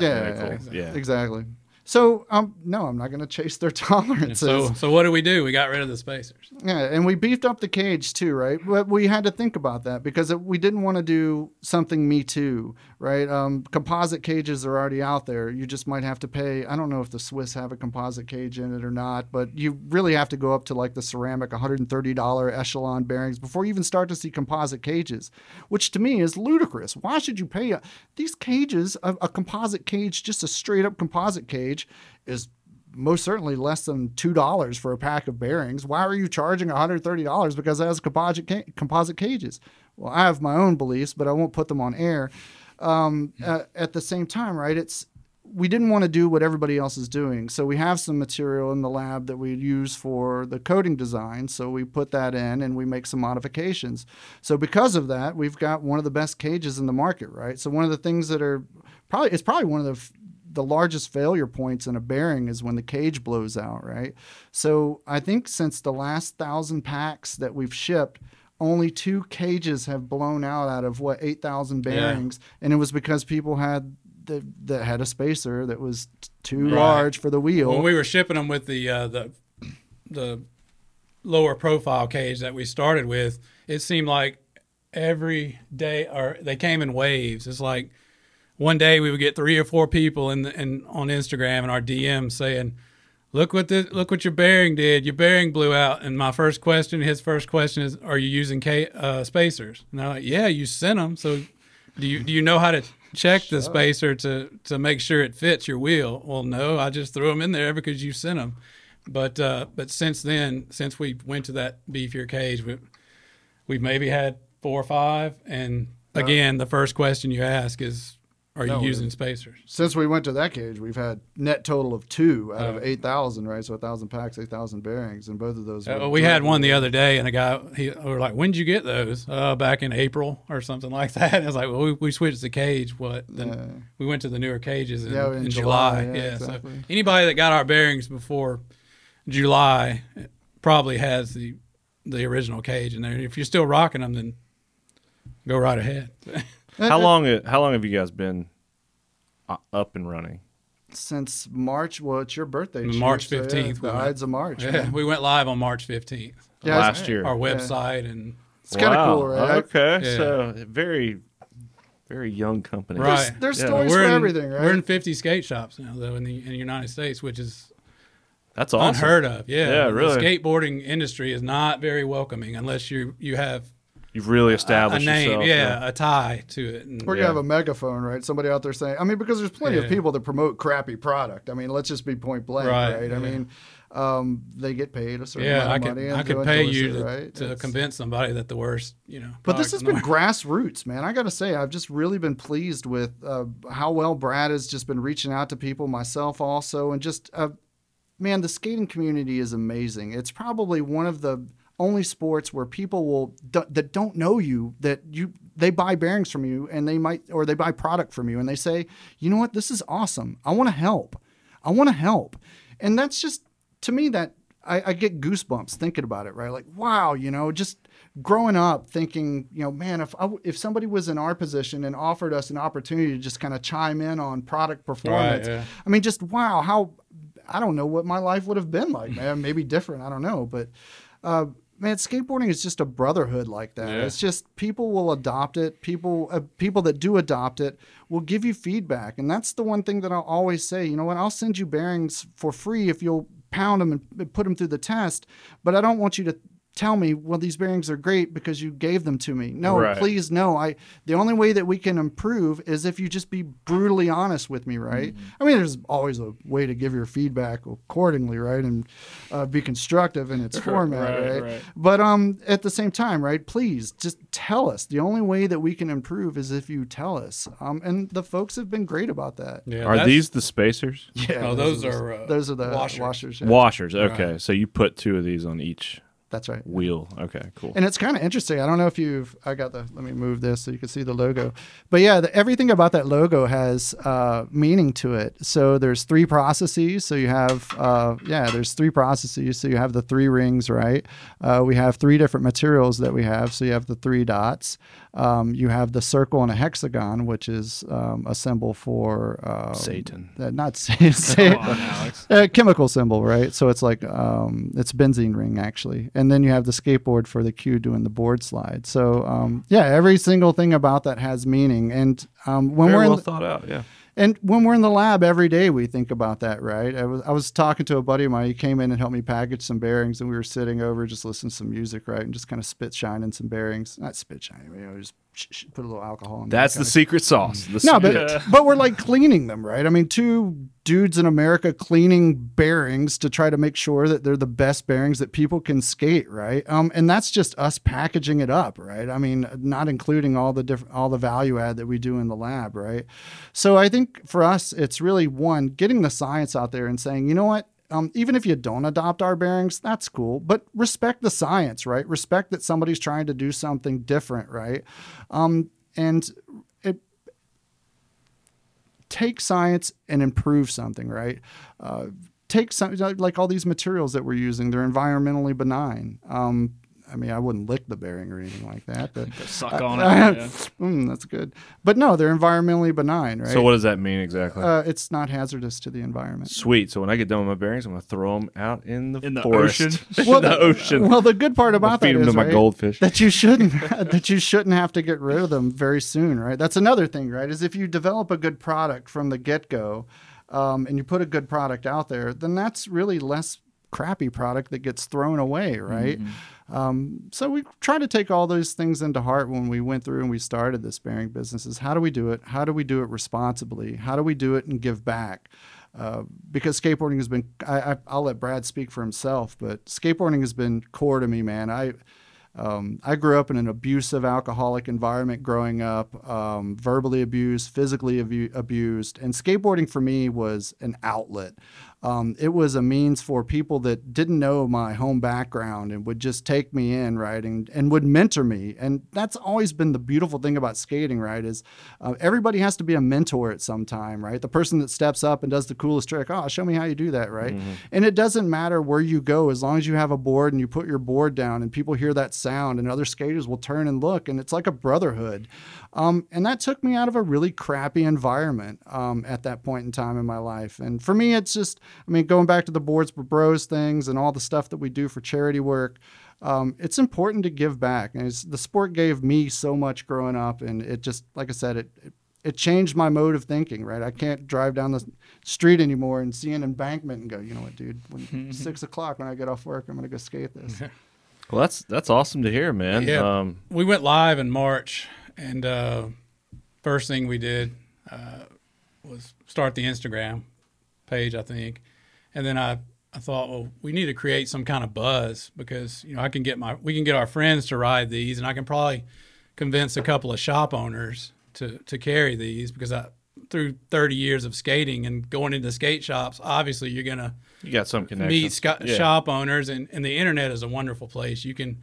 Yeah, yeah, yeah. exactly. So um, no, I'm not going to chase their tolerances. So so what do we do? We got rid of the spacers. Yeah, and we beefed up the cage too, right? But we had to think about that because we didn't want to do something me too, right? Um, composite cages are already out there. You just might have to pay. I don't know if the Swiss have a composite cage in it or not, but you really have to go up to like the ceramic $130 echelon bearings before you even start to see composite cages, which to me is ludicrous. Why should you pay a, these cages? A, a composite cage, just a straight up composite cage, is most certainly less than two dollars for a pack of bearings. Why are you charging one hundred thirty dollars because it has composite ca- composite cages? Well, I have my own beliefs, but I won't put them on air. Um, uh, at the same time, right? It's we didn't want to do what everybody else is doing, so we have some material in the lab that we use for the coating design. So we put that in and we make some modifications. So because of that, we've got one of the best cages in the market, right? So one of the things that are probably it's probably one of the the largest failure points in a bearing is when the cage blows out, right? So I think since the last thousand packs that we've shipped, only two cages have blown out out of what eight thousand Yeah. bearings, and it was because people had the, that had a spacer that was too Right. large for the wheel. When we were shipping them with the uh, the the lower profile cage that we started with, it seemed like every day, or they came in waves. It's like one day we would get three or four people in, the, in on Instagram and our DM saying, "Look what this, look what your bearing did. Your bearing blew out." And my first question, his first question is, "Are you using K, uh, spacers?" And I'm like, "Yeah, you sent them. So do you do you know how to check the spacer to to make sure it fits your wheel?" Well, no, I just threw them in there because you sent them. But uh, but since then, since we went to that beefier cage, we, we've maybe had four or five. And again, the first question you ask is, "Are you No, using spacers?" Since we went to that cage, we've had net total of two out Oh. of eight thousand, right? So a thousand packs, eight thousand bearings, and both of those. Uh, we had one the other day, and a guy he we were like, "When did you get those?" Uh, back in April or something like that. And I was like, "Well, we, we switched the cage. What? Then Yeah. we went to the newer cages in, Yeah, in in July, July. yeah, Yeah, exactly. so anybody that got our bearings before July probably has the the original cage in there. If you're still rocking them, then go right ahead. How uh, uh, long? Uh, how long have you guys been uh, up and running? since March. Well, it's your birthday. Chief, March so yeah, 15th we the went. Ides of March. yeah, man. we went live on March 15th. Yeah, last year. Our website and It's kind of Wow. cool, right? Okay, Yeah. so very, very young company. Right. There's Yeah. stories we're for in, everything, right? We're in 50 skate shops now, though, in the, in the United States, which is That's awesome. unheard of. Yeah, Yeah, The really. skateboarding industry is not very welcoming unless you you have You've really a, a established name, yourself. yeah, a tie to it. And, Or you Yeah. have a megaphone, right? Somebody out there saying, I mean, because there's plenty of people that promote crappy product. I mean, let's just be point blank, right? Right, I mean, um, they get paid a certain yeah, amount of money. and I to could pay you it, to, right? to convince somebody that the worst, you know. But this has been grassroots, man. I got to say, I've just really been pleased with uh, how well Brad has just been reaching out to people, myself also, and just, uh, man, the skating community is amazing. It's probably one of the only sports where people will that don't know you that you they buy bearings from you and they might or they buy product from you and they say, you know what, this is awesome. I want to help. I want to help, and that's just to me that I, I get goosebumps thinking about it. Right, like wow, you know, just growing up thinking, you know, man, if I if somebody was in our position and offered us an opportunity to just kind of chime in on product performance, yeah. I mean, just wow, how I don't know what my life would have been like, man. Maybe different, I don't know, but uh, man, skateboarding is just a brotherhood like that. Yeah. It's just people will adopt it. People, uh, people that do adopt it will give you feedback, and that's the one thing that I'll always say. You know what? I'll send you bearings for free if you'll pound them and put them through the test, but I don't want you to tell me, well, these bearings are great because you gave them to me. No, Right. please, no. I the only way that we can improve is if you just be brutally honest with me, right? I mean, there's always a way to give your feedback accordingly, right, and uh, be constructive in its format, Right, right, right. But um, at the same time, right? Please just tell us. The only way that we can improve is if you tell us. Um, and the folks have been great about that. Yeah, Are these the spacers? Yeah, Oh, those the- are, uh, those are the washers. washers. yeah. Washers. Okay, Right. so you put two of these on each That's right. wheel. Okay, cool. And it's kind of interesting. I don't know if you've. I got the. Let me move this so you can see the logo. But yeah, the, everything about that logo has uh, meaning to it. So there's three processes. So you have. Uh, yeah, there's three processes. So you have the three rings, right? Uh, we have three different materials that we have. So you have the three dots. Um, you have the circle and a hexagon, which is um, a symbol for um, Satan. Uh, not Satan. Satan a chemical symbol, right? So it's like um, it's benzene ring actually, and then you have the skateboard for the cue doing the board slide. So um, yeah, every single thing about that has meaning. And um, when Very we're in well the- thought out. Yeah. And when we're in the lab every day, we think about that, right? I was I was talking to a buddy of mine. He came in and helped me package some bearings, and we were sitting over just listening to some music, right, and just kind of spit shining some bearings. Not spit shining, you know, just put a little alcohol in. That's the secret sauce. The no, but but we're like cleaning them, right? I mean, two dudes in America cleaning bearings to try to make sure that they're the best bearings that people can skate, right? Um, and that's just us packaging it up, right? I mean, not including all the different all the value add that we do in the lab, right? So I think for us, it's really one getting the science out there and saying, you know what. Um, even if you don't adopt our bearings, that's cool. But respect the science, right? Respect that somebody's trying to do something different, right? Um, and it take science and improve something, right? Uh, take some like all these materials that we're using; they're environmentally benign. Um, I mean, I wouldn't lick the bearing or anything like that. But Suck on it. uh, yeah. mm, that's good. But no, they're environmentally benign, right? So what does that mean exactly? Uh, it's not hazardous to the environment. Sweet. So when I get done with my bearings, I'm gonna throw them out in the In the forest. ocean? in the ocean. Well, the good part about feed that them is to my right, goldfish. that you shouldn't that you shouldn't have to get rid of them very soon, right? That's another thing, right? Is if you develop a good product from the get go, um, and you put a good product out there, then that's really less crappy product that gets thrown away, right? Um, so we try to take all those things into heart when we went through and we started this bearing business. Is how do we do it? How do we do it responsibly? How do we do it and give back? Uh, because skateboarding has been, I, I, I'll let Brad speak for himself, but skateboarding has been core to me, man. I, um, I grew up in an abusive alcoholic environment growing up, um, verbally abused, physically abu- abused, and skateboarding for me was an outlet. Um, it was a means for people that didn't know my home background and would just take me in, right, and, and would mentor me. And that's always been the beautiful thing about skating, right, is uh, everybody has to be a mentor at some time, right? The person that steps up and does the coolest trick, oh, show me how you do that, right? And it doesn't matter where you go as long as you have a board and you put your board down and people hear that sound and other skaters will turn and look and it's like a brotherhood. Um, and that took me out of a really crappy environment um, at that point in time in my life. And for me, it's just, I mean, going back to the boards for bros things and all the stuff that we do for charity work, um, it's important to give back. And it's, the sport gave me so much growing up, and it just, like I said, it, it it changed my mode of thinking. Right, I can't drive down the street anymore and see an embankment and go, you know what, dude? When six o'clock when I get off work, I'm gonna go skate this. Well, that's that's awesome to hear, man. Yeah. Um, we went live in March, and uh, first thing we did uh, was start the Instagram page, I think, and then I I thought, well, we need to create some kind of buzz because you know I can get my we can get our friends to ride these, and I can probably convince a couple of shop owners to to carry these because I through 30 years of skating and going into skate shops, obviously you're gonna you got some connection. meet sco- Yeah. shop owners and, and the internet is a wonderful place you can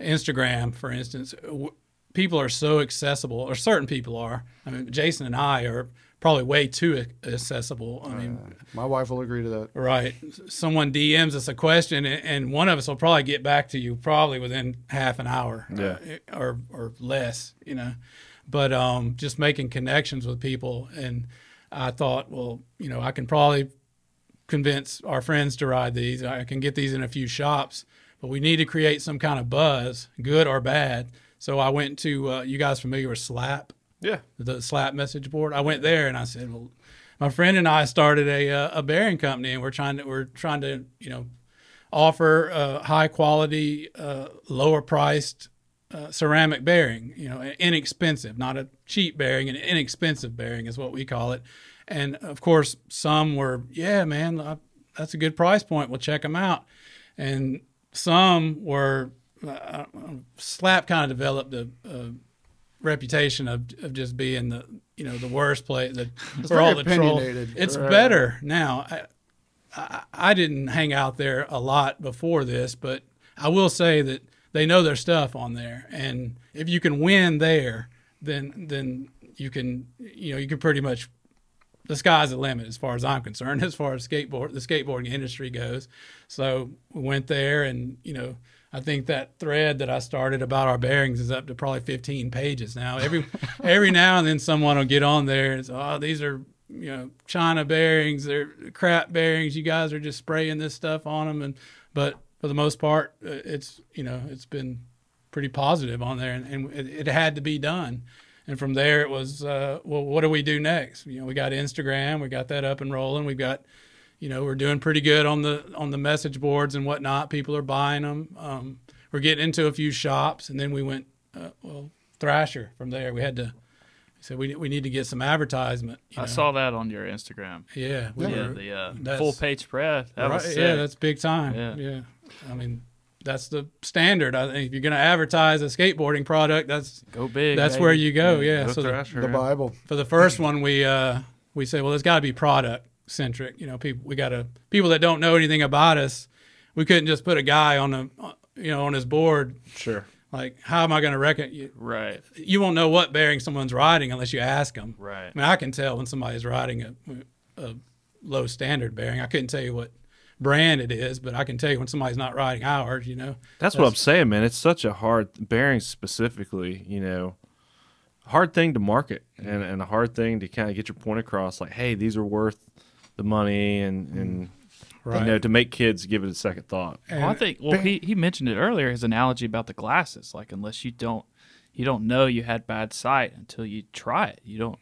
instagram for instance w- people are so accessible or certain people are i mean jason and i are probably way too accessible i mean My wife will agree to that. right someone dms us a question and, and one of us will probably get back to you probably within half an hour Yeah. uh, or or less you know but um just making connections with people and i thought well you know i can probably convince our friends to ride these. I can get these in a few shops, but we need to create some kind of buzz, good or bad. So I went to uh, you guys familiar with Slap, Yeah. the Slap message board. I went there and I said, well, my friend and I started a uh, a bearing company, and we're trying to we're trying to you know offer uh, high quality, uh, lower priced uh, ceramic bearing. You know, inexpensive, not a cheap bearing, an inexpensive bearing is what we call it. And of course, some were, yeah, man, I, that's a good price point. We'll check them out. And some were, uh, Slap kind of developed a, a reputation of, of just being the, you know, the worst place. The, for all the troll. It's Right. better now. I, I, I didn't hang out there a lot before this, but I will say that they know their stuff on there, and if you can win there, then then you can you know you can pretty much the sky's the limit as far as I'm concerned, as far as skateboard the skateboarding industry goes. So we went there, and you know I think that thread that I started about our bearings is up to probably 15 pages now. Every every now and then someone will get on there and say, "Oh, these are you know China bearings, they're crap bearings. You guys are just spraying this stuff on them." And but for the most part, uh, it's you know it's been pretty positive on there, and, and it, it had to be done. And from there, it was uh, well, what do we do next? You know, we got Instagram, we got that up and rolling. We've got you know we're doing pretty good on the on the message boards and whatnot. People are buying them. Um, we're getting into a few shops, and then we went uh, well Thrasher. From there, we had to. So we we need to get some advertisement. you I know. saw that on your Instagram. Yeah, we Yeah, were- the uh, full page spread. That right, was sick. yeah, that's big time. Yeah. Yeah. I mean, that's the standard. I think if you're going to advertise a skateboarding product, that's go big. that's baby. where you go. Yeah. Go so the, Thrasher, The. Bible. for the first one, we uh, we say, well, it's got to be product centric. You know, people we got to people that don't know anything about us. We couldn't just put a guy on a uh, you know on his board. Sure. Like, how am I going to reckon you? Right, You won't know what bearing someone's riding unless you ask them. right. I mean, I can tell when somebody's riding a, a low standard bearing. I couldn't tell you what brand it is, but I can tell you when somebody's not riding ours. You know, That's, what I'm saying, man. It's such a hard bearing specifically, you know, hard thing to market and, and a hard thing to kind of get your point across. Like, hey, these are worth the money, and and Right. you know to make kids give it a second thought. Well, I think well he, he mentioned it earlier his analogy about the glasses like unless you don't you don't know you had bad sight until you try it you don't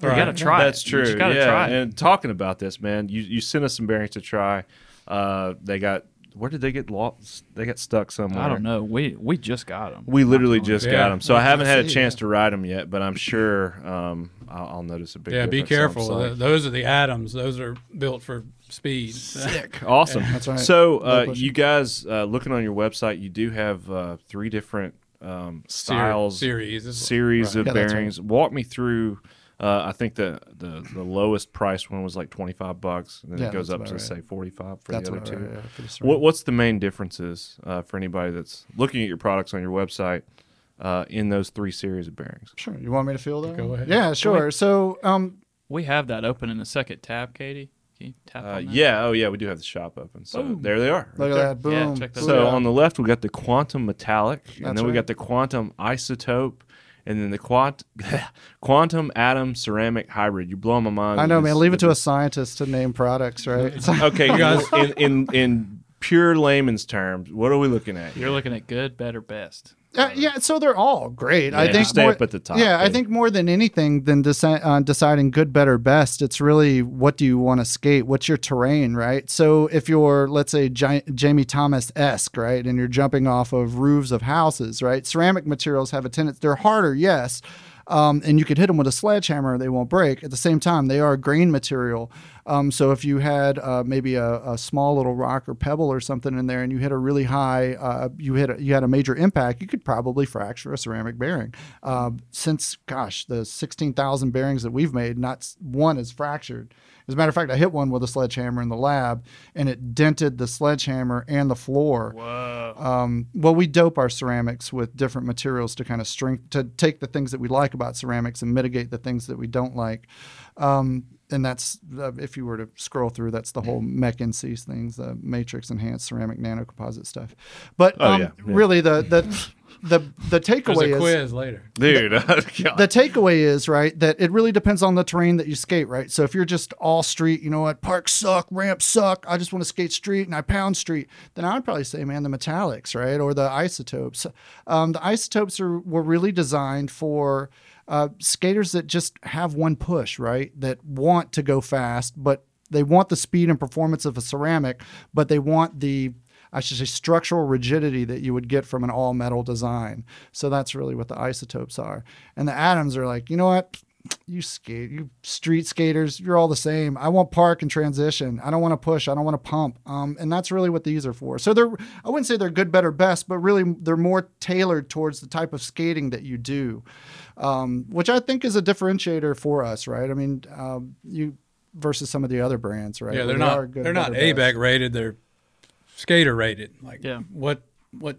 you Right. gotta try That's it true. you just gotta yeah. try it And talking about this, man, you you sent us some bearings to try. Uh, they got where did they get lost? They got stuck somewhere. I don't know we we just got them We literally just Yeah. got them, so I haven't had a see, chance to ride them yet. But I'm sure um, I'll, I'll notice a big. Difference. Yeah, be difference. So careful. psyched. Those are the atoms. Those are built for speed. Sick. Awesome. That's right. So, uh, pushing. you guys, uh, looking on your website, you do have uh, three different um, styles, series. series Right. of Yeah, that's right. bearings. Walk me through. Uh, I think the, the the lowest priced one was like twenty five bucks, and then Yeah, it goes up to right. say forty five for That's the other two. right, yeah, What, what's the main differences uh, for anybody that's looking at your products on your website uh, in those three series of bearings? Sure. You want me to feel that? Go ahead. Yeah, sure. So, um, we have that open in the second tab Katie can you tap Uh, on that? yeah, oh yeah, we do have the shop open. So there they are. look right at there. that. Yeah, Boom. check So Booyah. on the left we got the quantum metallic, and That's then we right. got the quantum isotope, and then the quant quantum atom ceramic hybrid. You blow my mind. I know, man. Leave it to a scientist to name products, right? Okay, guys, in, in in pure layman's terms, what are we looking at? you're looking at good better best Uh, yeah, so they're all great. I think stay more, up at the top, Yeah, I think more than anything than deci- uh, deciding good, better, best, it's really what do you want to skate? What's your terrain, right? So if you're, let's say, Gi- Jamie Thomas esque, right, and you're jumping off of roofs of houses, right? Ceramic materials have a tendency; they're harder, yes. Um, and you could hit them with a sledgehammer, they won't break. At the same time, they are grain material. Um, so if you had uh, maybe a, a small little rock or pebble or something in there, and you hit a really high, uh, you hit a, you had a major impact, you could probably fracture a ceramic bearing. Uh, since gosh, the sixteen thousand bearings that we've made, not one is fractured. As a matter of fact, I hit one with a sledgehammer in the lab, and it dented the sledgehammer and the floor. whoa Um, well, we dope our ceramics with different materials to kind of strength to take the things that we like about ceramics and mitigate the things that we don't like. Um, and that's uh, if you were to scroll through, that's the whole MEC NCs things, the matrix enhanced ceramic nanocomposite stuff. But Oh, um, yeah, yeah. really, the the the the takeaway is quiz later. dude. the takeaway is right that it really depends on the terrain that you skate right so if you're just all street you know what parks suck ramps suck i just want to skate street and i pound street then i'd probably say man the metallics right or the isotopes um, the isotopes are were really designed for uh, skaters that just have one push right that want to go fast but they want the speed and performance of a ceramic but they want the I should say structural rigidity that you would get from an all metal design. So that's really what the isotopes are. And the atoms are like, you know what? You skate, you street skaters, you're all the same. I want park and transition. I don't want to push. I don't want to pump. Um, and that's really what these are for. So they're, I wouldn't say they're good, better, best, but really they're more tailored towards the type of skating that you do, um, which I think is a differentiator for us, right? I mean, um, you versus some of the other brands, right? Yeah, they're they are not good, they're not. ABEC rated. They're skater rated. Like Yeah. what what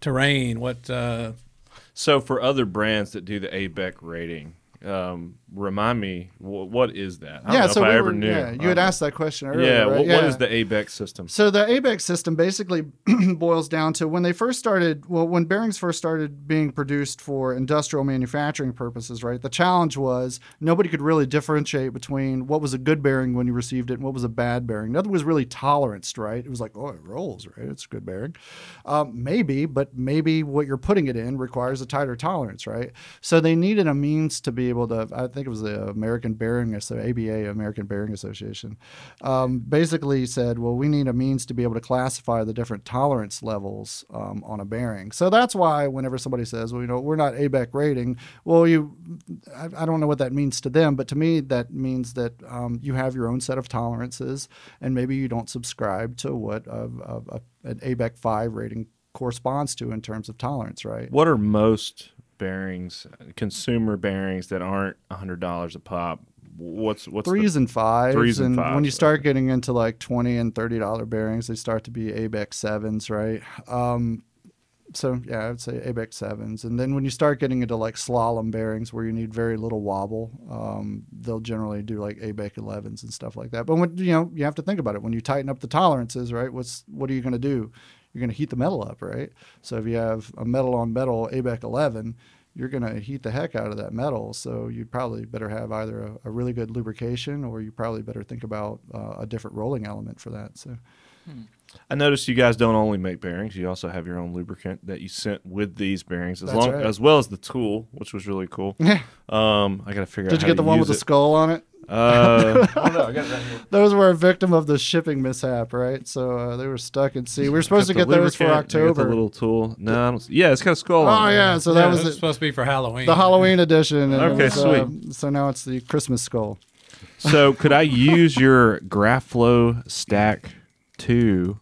terrain? What uh, so for other brands that do the ABEC rating, um, remind me wh- what is that? I don't yeah, know so if I we ever were, knew. yeah, you had Um, asked that question earlier. Yeah, right? what, what is the ABEC system? So the ABEC system basically boils down to when they first started. Well, when bearings first started being produced for industrial manufacturing purposes, right? The challenge was nobody could really differentiate between what was a good bearing when you received it and what was a bad bearing. Nothing was really toleranced, right? It was like, oh, it rolls, right? It's a good bearing. Um, maybe, but maybe what you're putting it in requires a tighter tolerance, right? So they needed a means to be able to. I think it was the American Bearing, Asso- ABA, American Bearing Association, um, basically said, well, we need a means to be able to classify the different tolerance levels um, on a bearing. So that's why whenever somebody says, well, you know, we're not ABEC rating, well, you, I, I don't know what that means to them, but to me, that means that um, you have your own set of tolerances, and maybe you don't subscribe to what a, a, a, an ABEC five rating corresponds to in terms of tolerance, right? What are most bearings, consumer bearings that aren't hundred dollars a pop? What's what's the- threes and fives. Threes and when you fives, start getting into like twenty and thirty dollar bearings, they start to be ABEC sevens, right? Um, so yeah, I would say ABEC sevens, and then when you start getting into like slalom bearings where you need very little wobble, um, they'll generally do like ABEC elevens and stuff like that. But when you know you have to think about it when you tighten up the tolerances, right? What's what are you going to do? You're going to heat the metal up, right? So if you have a metal on metal ABEC eleven, you're going to heat the heck out of that metal. So you'd probably better have either a, a really good lubrication or you probably better think about uh, a different rolling element for that. So. I noticed you guys don't only make bearings; you also have your own lubricant that you sent with these bearings, as That's long right. as well as the tool, which was really cool. Um, I got to figure out. Did you get the one with the skull on it? Uh, oh no, I right. Those were a victim of the shipping mishap, right? So uh, they were stuck at sea. We were supposed to get those for lubricant, I got October. The little tool. No, I don't, yeah, it's got a skull. oh on it. yeah, so yeah, that was it. supposed to be for Halloween. the Halloween edition. And Okay, was, uh, sweet. so now it's the Christmas skull. So could I use your GraphFlow Stack Two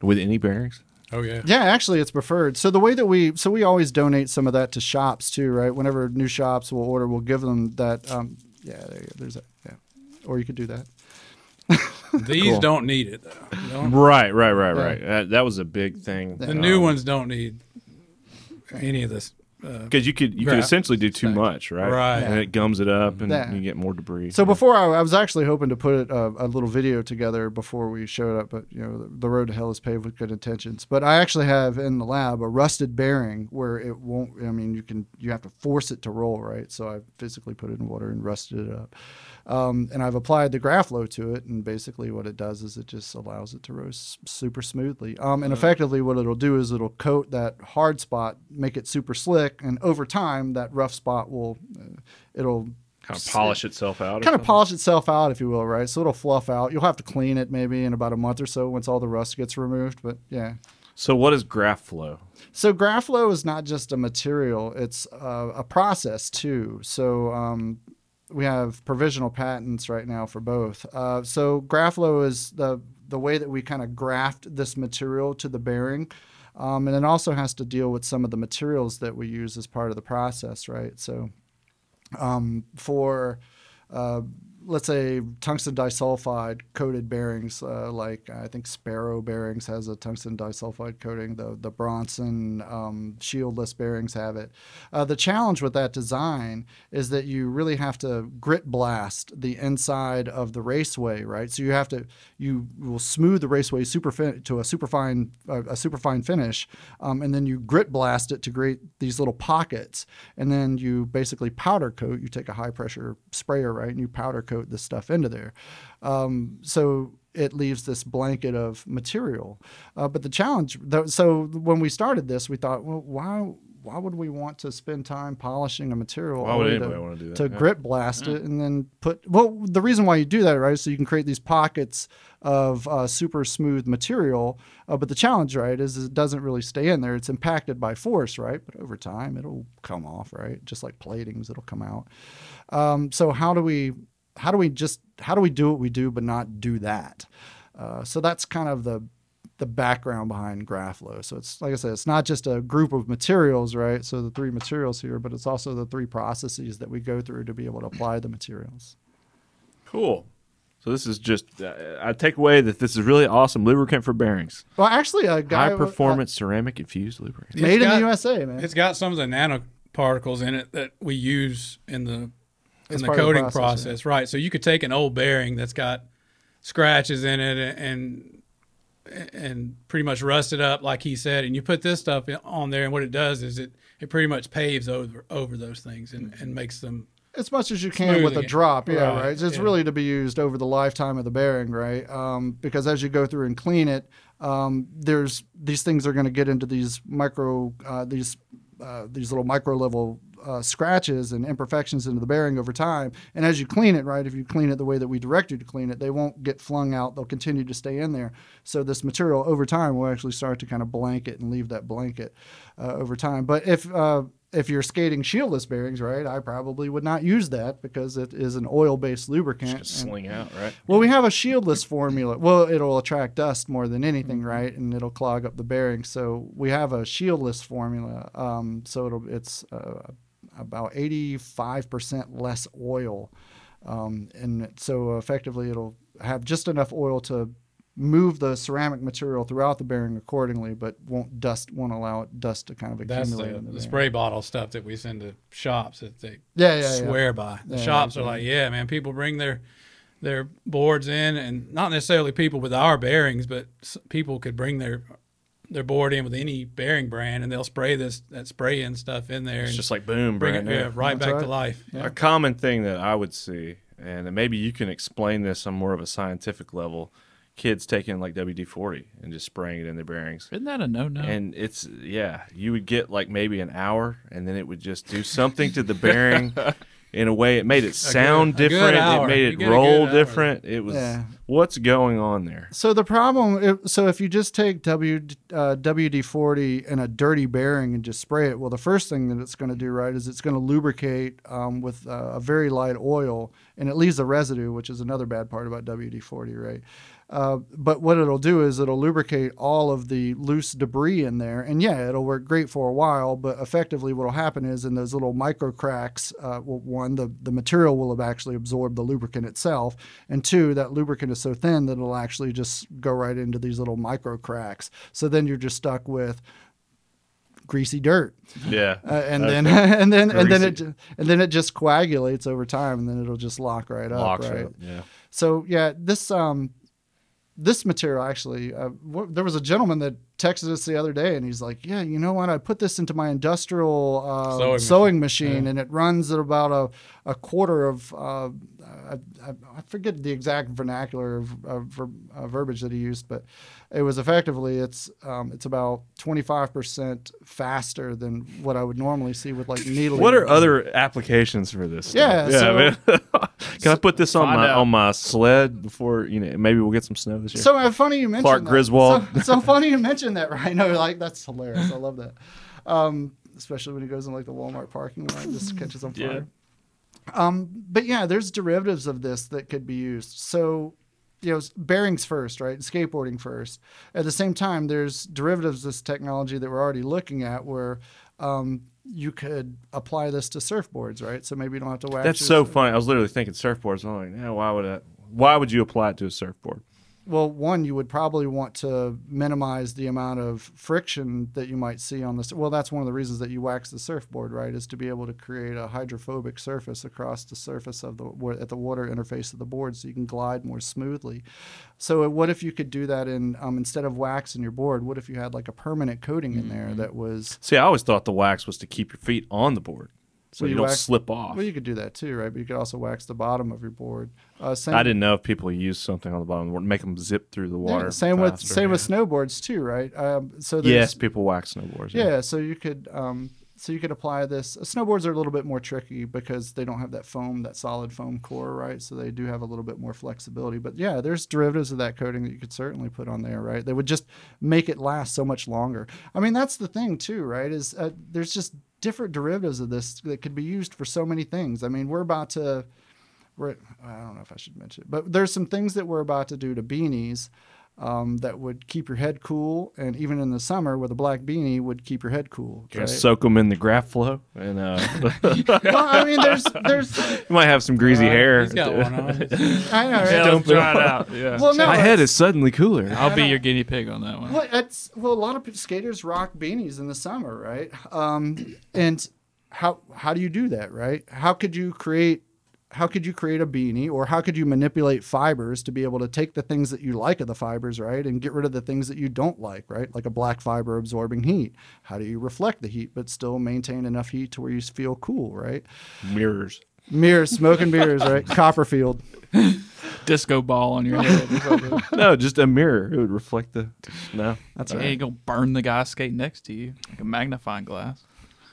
with any bearings? Oh yeah. Yeah, actually, it's preferred. So the way that we, so we always donate some of that to shops too, right? Whenever new shops will order, we'll give them that. Um, yeah, there you go. There's that. Yeah, or you could do that. These Cool. don't need it though. Don't- Right, right, right, Yeah. right. That, that was a big thing. The new ones don't need any of this. Uh, because you could you could essentially do too much, right? Right. and it gums it up, and Yeah. you get more debris. So before I, I was actually hoping to put a, a little video together before we showed up, but you know the, the road to hell is paved with good intentions. But I actually have in the lab a rusted bearing where it won't. I mean, you can you have to force it to roll, right? So I physically put it in water and rusted it up, um, and I've applied the graph Graflow to it, and basically what it does is it just allows it to roast super smoothly. Um, and effectively, what it'll do is it'll coat that hard spot, make it super slick, and over time that rough spot will uh, it'll kind of polish itself out. kind of polish itself out, if you will, right? So it'll fluff out. You'll have to clean it maybe in about a month or so once all the rust gets removed. But yeah. So what is GraphFlow? So Graflow is not just a material; it's uh, a process too. So um, we have provisional patents right now for both. Uh, so Graflow is the the way that we kind of graft this material to the bearing. Um, and it also has to deal with some of the materials that we use as part of the process, right? So um, for uh, let's say tungsten disulfide coated bearings, uh, like I think Sparrow bearings has a tungsten disulfide coating. The the Bronson um, shieldless bearings have it. Uh, the challenge with that design is that you really have to grit blast the inside of the raceway, right? So you have to you will smooth the raceway super fin- to a super fine uh, a super fine finish, um, and then you grit blast it to create these little pockets, and then you basically powder coat. You take a high pressure sprayer, right, and you powder coat this stuff into there. Um, so it leaves this blanket of material. Uh, but the challenge, though, so when we started this, we thought, well, why? Why would we want to spend time polishing a material? Why would anybody to, wanna do that? To Yeah. grit blast it and then put. Well, the reason why you do that, right, is so you can create these pockets of uh, super smooth material. Uh, but the challenge, right, is it doesn't really stay in there. It's impacted by force, right? But over time, it'll come off, right? Just like platings, it'll come out. Um, so how do we how do we just how do we do what we do but not do that? Uh, so that's kind of the the background behind Graflow. So it's like I said, it's not just a group of materials, right? So the three materials here, but it's also the three processes that we go through to be able to apply the materials. Cool. So this is just uh, I take away that this is really awesome lubricant for bearings. Well, actually, a guy High performance ceramic infused lubricant. uh, made in the USA, man. It's got some of the nanoparticles in it that we use in the in the coating process, process, right? So you could take an old bearing that's got scratches in it and and pretty much rusted up, like he said, and you put this stuff on there, and what it does is it it pretty much paves over over those things and, and makes them as much as you can with a it. drop, yeah, Right, right. It's yeah. really to be used over the lifetime of the bearing, right? Um, because as you go through and clean it, um, there's these things are going to get into these micro, uh, these uh, these little micro level uh, scratches and imperfections into the bearing over time. And as you clean it, right, if you clean it the way that we direct you to clean it, they won't get flung out. They'll continue to stay in there. So this material over time will actually start to kind of blanket and leave that blanket uh, over time. But if uh, if you're skating shieldless bearings, right, I probably would not use that because it is an oil-based lubricant. Just sling out, right? well, we have a shieldless formula. Well, it'll attract dust more than anything, right? And it'll clog up the bearing. So we have a shieldless formula. Um, so it'll it's uh, about eighty-five percent less oil, um, and so effectively it'll have just enough oil to move the ceramic material throughout the bearing accordingly, but won't dust won't allow it dust to kind of That's accumulate the, in the, the spray bottle stuff that we send to shops that they Yeah, yeah, yeah. swear by. The Yeah, shops are like, yeah, man, people bring their their boards in, and not necessarily people with our bearings, but people could bring their their board in with any bearing brand, and they'll spray this that spray in stuff in there, It's and just like boom, bring it brand new. yeah, right That's back to right. life. A common thing that I would see, and maybe you can explain this on more of a scientific level, kids taking like WD forty and just spraying it in their bearings. Isn't that a no no? And it's yeah, you would get like maybe an hour, and then it would just do something to the bearing in a way. It made it sound good different. It made it roll good hour. different. It was Yeah. What's going on there. So the problem, if, so if you just take W uh, WD forty and a dirty bearing and just spray it, well, the first thing that it's going to do, right, is it's going to lubricate um, with uh, a very light oil, and it leaves the residue, which is another bad part about WD forty, right? Uh, but what it'll do is it'll lubricate all of the loose debris in there, and yeah, it'll work great for a while. But effectively, what'll happen is in those little micro cracks, uh, well, one, the the material will have actually absorbed the lubricant itself, and two, that lubricant is so thin that it'll actually just go right into these little micro cracks. So then you're just stuck with greasy dirt, Yeah, uh, and then and then and then it and then it just coagulates over time, and then it'll just lock right up, locks right? up. Yeah, So yeah, this um, this material actually, uh, wh- there was a gentleman that texted us the other day, and he's like, "Yeah, you know what? I put this into my industrial uh, Sewing sewing, machine. machine, and it runs at about a, a quarter of uh, I, I, I forget the exact vernacular of, of ver, uh, verbiage that he used, but it was effectively it's um, it's about twenty five percent faster than what I would normally see with like needling. What are other applications for this? Yeah, stuff? so- man. Can I put this on my out. on my sled before you know? Maybe we'll get some snow this year. So uh, funny you mentioned Clark that. Griswold. So, so funny you mentioned that, right? No, like that's hilarious. I love that. Um, especially when he goes in like the Walmart parking lot, and just catches on Yeah. fire. Um, but yeah, there's derivatives of this that could be used. So, you know, bearings first, right? Skateboarding first. At the same time, there's derivatives of this technology that we're already looking at where um, you could apply this to surfboards, right? So maybe you don't have to wax. That's so funny. I was literally thinking surfboards. I'm like, yeah, why would I? Why would you apply it to a surfboard? Well, one, you would probably want to minimize the amount of friction that you might see on this. Well, that's one of the reasons that you wax the surfboard, right? Is to be able to create a hydrophobic surface across the surface of the at the water interface of the board, so you can glide more smoothly. So, what if you could do that in um, instead of wax in your board? What if you had like a permanent coating in there Mm-hmm. that was See, I always thought the wax was to keep your feet on the board, so Well, you, you don't wax- slip off. well, you could do that too, right? But you could also wax the bottom of your board. Uh, same, I didn't know if people use something on the bottom of the board, make them zip through the yeah, water. same with faster. same with snowboards too, right? Um, so there's, Yes, people wax snowboards. Yeah, so you could um, so you could apply this. Snowboards are a little bit more tricky because they don't have that foam, that solid foam core, right? So they do have a little bit more flexibility. But yeah, there's derivatives of that coating that you could certainly put on there, right? They would just make it last so much longer. I mean, that's the thing too, right? Is uh, there's just different derivatives of this that could be used for so many things. I mean, we're about to. We're, I don't know if I should mention it, but there's some things that we're about to do to beanies um, that would keep your head cool, and even in the summer with a black beanie would keep your head cool. Gonna soak them in the graph flow, and uh, well, I mean, there's, there's, you might have some greasy hair. He's got one on. I know, right? Yeah, Dump let's it try it out. Yeah. Well, no, My head is suddenly cooler. I'll be your guinea pig on that one. Well, it's well, a lot of skaters rock beanies in the summer, right? Um, and how how do you do that, right? How could you create how could you create a beanie, or how could you manipulate fibers to be able to take the things that you like of the fibers, right, and get rid of the things that you don't like, right? Like a black fiber absorbing heat. How do you reflect the heat but still maintain enough heat to where you feel cool, right? Mirrors. Mirrors, smoking beers, right? Copperfield. Disco ball on your head. No, just a mirror. It would reflect the. No. That's Yeah, right. you go burn the guy skating next to you like a magnifying glass.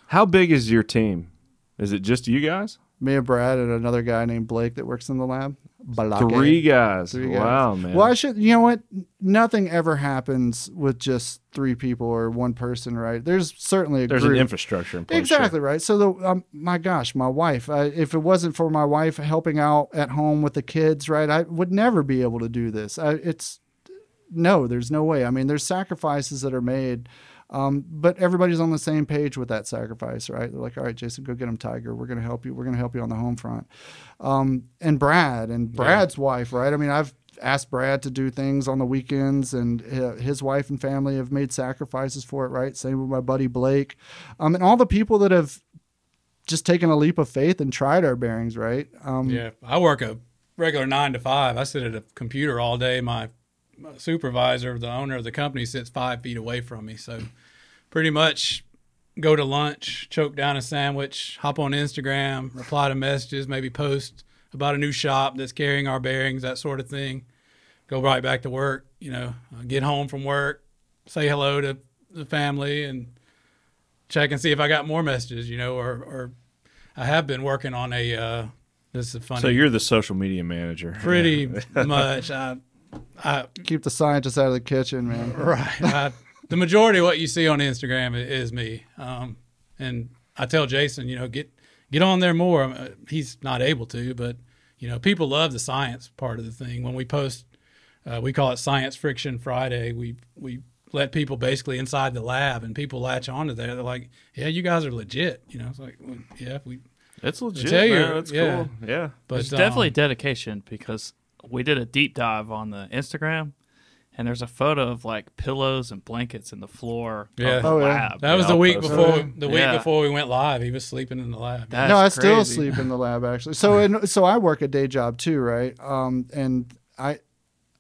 How big is your team? Is it just you guys? Me and Brad and another guy named Blake that works in the lab. Balake. Three guys. Three guys. Wow, man. Well, I should. You know what? Nothing ever happens with just three people or one person, right? There's certainly a There's group. an infrastructure in place. Exactly right. So the um, my gosh, my wife. I, if it wasn't for my wife helping out at home with the kids, right, I would never be able to do this. I, it's no, there's no way. I mean, there's sacrifices that are made. Um, but everybody's on the same page with that sacrifice, right? They're like, all right, Jason, go get him, Tiger. We're going to help you. We're going to help you on the home front. Um, and Brad and Brad's wife, right? I mean, I've asked Brad to do things on the weekends, and his wife and family have made sacrifices for it. Right, same with my buddy Blake, um, and all the people that have just taken a leap of faith and tried our bearings. Right. Um, Yeah, I work a regular nine to five. I sit at a computer all day. My my supervisor, the owner of the company, sits five feet away from me. So pretty much go to lunch, choke down a sandwich, hop on Instagram, reply to messages, maybe post about a new shop that's carrying our bearings, that sort of thing. Go right back to work. You know, uh, get home from work, say hello to the family, and check and see if I got more messages. You know, or or I have been working on a. Uh, this is funny. So you're the social media manager. pretty much. I, I, Keep the scientists out of the kitchen, man. right. I, the majority of what you see on Instagram i- is me. Um, and I tell Jason, you know, get get on there more. Uh, He's not able to, but you know, people love the science part of the thing. When we post, uh, we call it Science Friction Friday. We we let people basically inside the lab, and people latch onto that. They're like, "Yeah, you guys are legit." You know, it's like, well, "Yeah, we." It's legit. tell you, man. That's yeah. cool. Yeah. But There's definitely um, dedication because we did a deep dive on the Instagram, and there's a photo of like pillows and blankets in the floor Yeah. of the Oh, yeah. lab. that was Yeah, the week post before it. the week Yeah. before we went live. He was sleeping in the lab. That's no, I still sleep in the lab actually. So and so I work a day job too, right? Um, and I,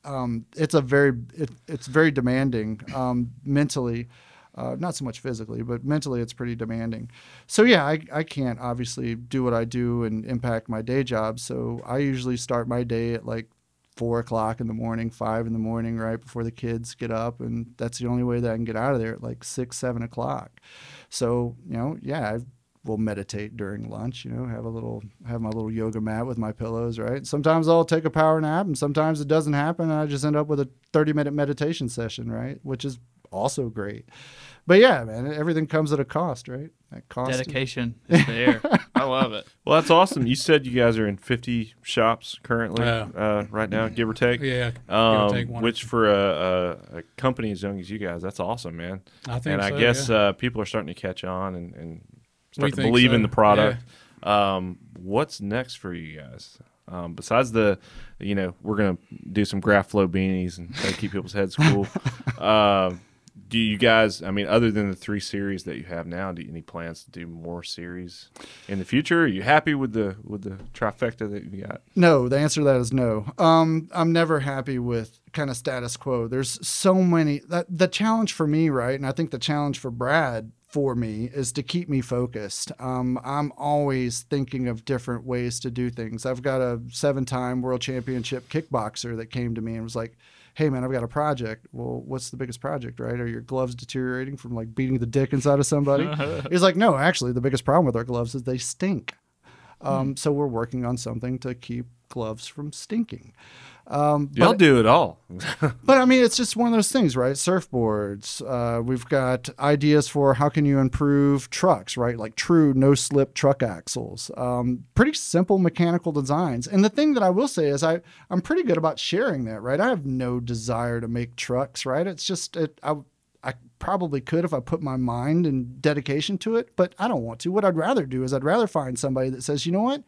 um, it's a very it, it's very demanding um, mentally, uh, not so much physically, but mentally it's pretty demanding. So yeah, I I can't obviously do what I do and impact my day job. So I usually start my day at like four o'clock in the morning, five in the morning, right before the kids get up, and that's the only way that I can get out of there at like six, seven o'clock. So you know, yeah, I will meditate during lunch. You know, have a little, have my little yoga mat with my pillows, right? Sometimes I'll take a power nap, and sometimes it doesn't happen, and I just end up with a thirty-minute meditation session, right? Which is also great. But yeah, man, everything comes at a cost, right? That cost. Dedication is there. I love it. Well, that's awesome. You said you guys are in 50 shops currently, Yeah. uh, right now, give or take. Yeah, give or Um, take one which two. for a, a, a company as young as you guys, that's awesome, man. I think and I so, guess yeah. uh, people are starting to catch on and, and We start to think believe so, in the product. Um, what's next for you guys? Um, besides the, you know, we're gonna do some graph flow beanies and try to keep people's heads cool. uh, do you guys? I mean, other than the three series that you have now, do you any plans to do more series in the future? Are you happy with the with the trifecta that you got? No, the answer to that is no. Um, I'm never happy with kind of status quo. There's so many. That, the challenge for me, right, and I think the challenge for Brad for me is to keep me focused. Um, I'm always thinking of different ways to do things. I've got a seven-time world championship kickboxer that came to me and was like, "Hey, man, I've got a project. Well, what's the biggest project, right? Are your gloves deteriorating from like beating the dick inside of somebody?" He's like, "No, actually, the biggest problem with our gloves is they stink." Um, so we're working on something to keep gloves from stinking. Um, Y'all do it all. but I mean, it's just one of those things, right? Surfboards. Uh, we've got ideas for how can you improve trucks, right? Like true no slip truck axles. Um, pretty simple mechanical designs. And the thing that I will say is I I'm pretty good about sharing that, right? I have no desire to make trucks, right? It's just it, I I probably could if I put my mind and dedication to it, but I don't want to. What I'd rather do is I'd rather find somebody that says, you know what,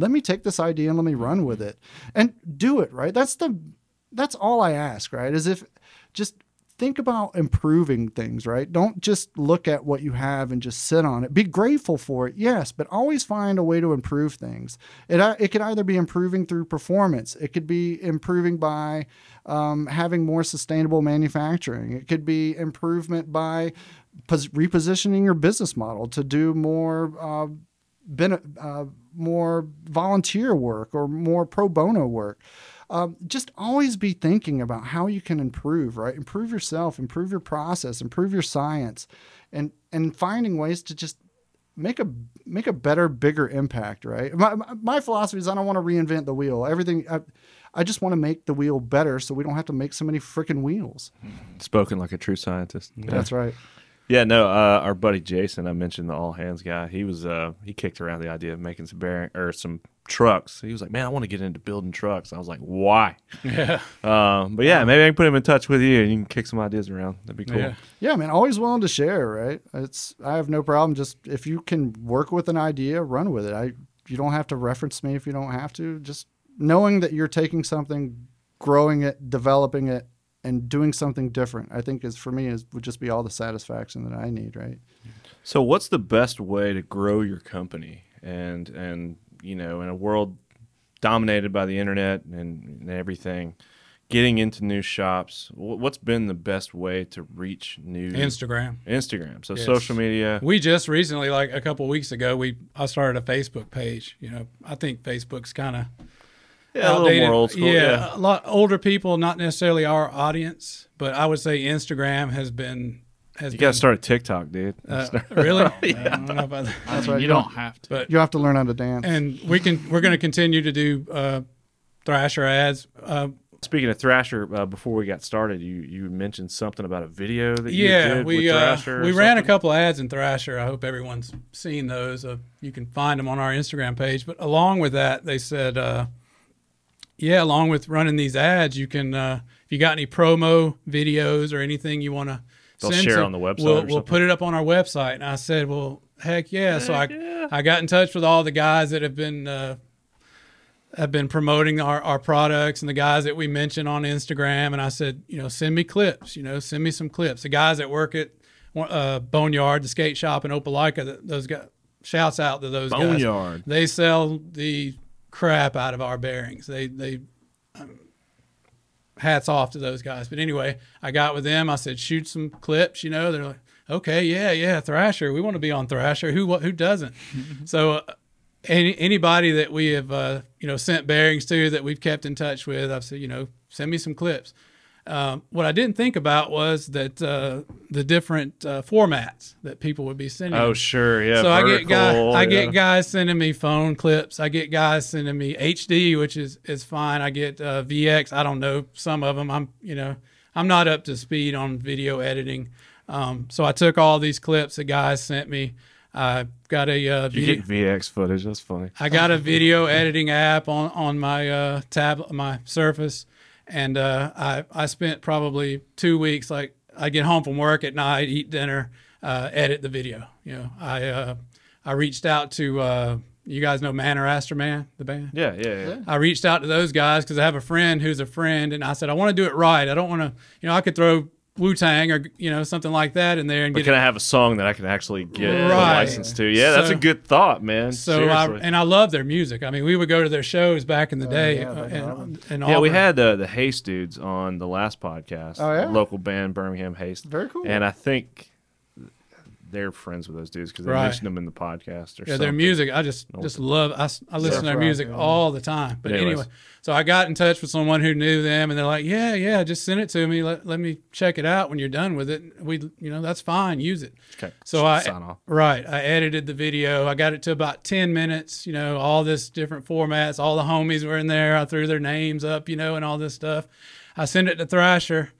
let me take this idea and let me run with it and do it right. That's the that's all I ask, right? Is if just think about improving things, right? Don't just look at what you have and just sit on it. Be grateful for it, yes, but always find a way to improve things. It uh, it could either be improving through performance. It could be improving by um, having more sustainable manufacturing. It could be improvement by pos- repositioning your business model to do more. Uh, uh, more volunteer work or more pro bono work. Um, just always be thinking about how you can improve, right? Improve yourself, improve your process, improve your science, and and finding ways to just make a make a better, bigger impact, right? My, my- my philosophy is I don't want to reinvent the wheel. Everything I, I just want to make the wheel better, so we don't have to make so many freaking wheels. Spoken like a true scientist. That's right. Yeah, no, uh, our buddy Jason, I mentioned the all hands guy. He was uh, he kicked around the idea of making some bearing or some trucks. He was like, "Man, I want to get into building trucks." I was like, "Why?" Yeah. Um, but yeah, maybe I can put him in touch with you, and you can kick some ideas around. That'd be cool. Yeah. Yeah, man, always willing to share, right? It's I have no problem just if you can work with an idea, run with it. I you don't have to reference me if you don't have to. Just knowing that you're taking something growing it, developing it, and doing something different. I think is for me is would just be all the satisfaction that I need. Right. So, what's the best way to grow your company? And and you know, in a world dominated by the internet and, and everything, getting into new shops. What's been the best way to reach new Instagram. Instagram? So Yes. social media. We just recently, like a couple weeks ago, we I started a Facebook page. You know, I think Facebook's kind of Yeah, a little more old school. Yeah, Yeah. a lot older people, not necessarily our audience, but I would say Instagram has been has You got to start a TikTok, dude. Uh, really? I don't know about that. I mean, right, you you don't don't- have to. But You have to learn how to dance. and we can we're going to continue to do uh, Thrasher ads. Uh, Speaking of Thrasher, uh, before we got started, you you mentioned something about a video that you yeah, did we with uh, Thrasher. or we ran a something? couple ads in Thrasher. I hope everyone's seen those. Uh, you can find them on our Instagram page. But along with that, they said, uh, yeah, along with running these ads, you can uh, if you got any promo videos or anything you want to They'll send share to- on the website We'll, we'll put it up on our website. And I said, well, heck yeah. so I yeah. I got in touch with all the guys that have been. Uh, have been promoting our, our products and the guys that we mentioned on Instagram. And I said, you know, send me clips, you know, send me some clips. The guys that work at uh, Boneyard, the skate shop in Opelika, th- those guys, shouts out to those guys. Boneyard. They sell the crap out of our bearings. They, they, um, hats off to those guys. But anyway, I got with them. I said, shoot some clips, you know, they're like, okay, yeah, yeah, Thrasher. We want to be on Thrasher. Who, who doesn't? so, uh, any anybody that we have uh, you know sent bearings to that we've kept in touch with, I've said you know send me some clips. Um, what I didn't think about was that uh, the different uh, formats that people would be sending. Oh sure, yeah. so I get guys, vertical, I get guys sending me phone clips. I get guys sending me HD, which is is fine. I get uh, VX. I don't know some of them. I'm you know I'm not up to speed on video editing. Um, so I took all these clips that guys sent me. I got a uh, You get VX footage. That's funny. I got a video editing app on on my uh, tablet, my Surface, and uh, I I spent probably two weeks. Like I get home from work at night, eat dinner, uh, edit the video. You know, I uh, I reached out to uh, you guys know Man or Astro-man, the band. Yeah, yeah, yeah. I reached out to those guys because I have a friend who's a friend, and I said I want to do it right. I don't want to, you know, I could throw Wu Tang or you know something like that in there and But get can it I have a song that I can actually get the Right. license to? Yeah, that's a good thought, man. So I and I love their music. I mean, we would go to their shows back in the day. yeah, uh, and, and yeah, we had the the Haste dudes on the last podcast. Oh, yeah? local band Birmingham Haste. Very cool. And I think they're friends with those dudes because they Right. mentioned them in the podcast or yeah, something. their music. I just just love. I, I listen to their rock, music yeah. all the time. But Anyways. anyway, so I got in touch with someone who knew them, and they're like, "Yeah, yeah, just send it to me. Let, let me check it out when you're done with it. We, you know, that's fine. Use it." Okay. So I sign off. right, I edited the video. I got it to about ten minutes. You know, all this different formats. All the homies were in there. I threw their names up. You know, and all this stuff. I sent it to Thrasher.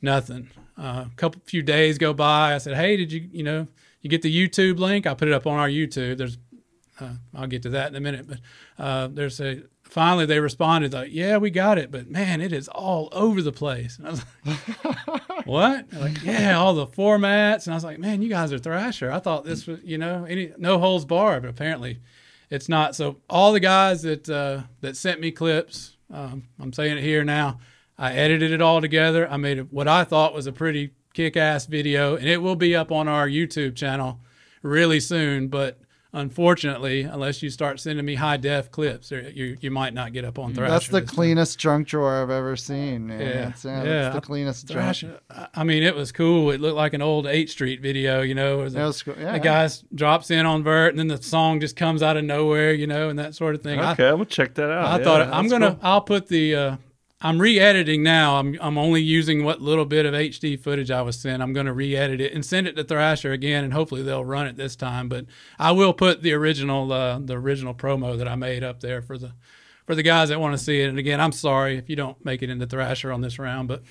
Nothing. Uh, a couple few days go by. I said, "Hey, did you, you know, you get the YouTube link? I put it up on our YouTube. There's, uh, I'll get to that in a minute. But uh, there's a finally they responded like, "Yeah, we got it, but man, it is all over the place." And I was like, "What?" They're like, "Yeah, all the formats." And I was like, "Man, you guys are Thrasher. I thought this was, you know, any no holds barred, but apparently." It's not. So all the guys that uh, that sent me clips, um, I'm saying it here now. I edited it all together. I made what I thought was a pretty kick-ass video, and it will be up on our YouTube channel really soon. But unfortunately, unless you start sending me high def clips, you you might not get up on Thrasher. That's the this time. cleanest junk drawer I've ever seen. Man. Yeah. That's, yeah, Yeah. that's the cleanest. Thrasher. I- I mean, it was cool. It looked like an old 8th Street video, you know. where the- That was cool. Yeah, the guy drops in on vert, and then the song just comes out of nowhere, you know, and that sort of thing. Okay, I'm gonna check that out. I Yeah, thought I'm gonna. cool. I'll put the. Uh, I'm re-editing now. I'm I'm only using what little bit of HD footage I was sent. I'm gonna re-edit it and send it to Thrasher again, and hopefully they'll run it this time. But I will put the original uh, the original promo that I made up there for the for the guys that want to see it. And again, I'm sorry if you don't make it into Thrasher on this round, but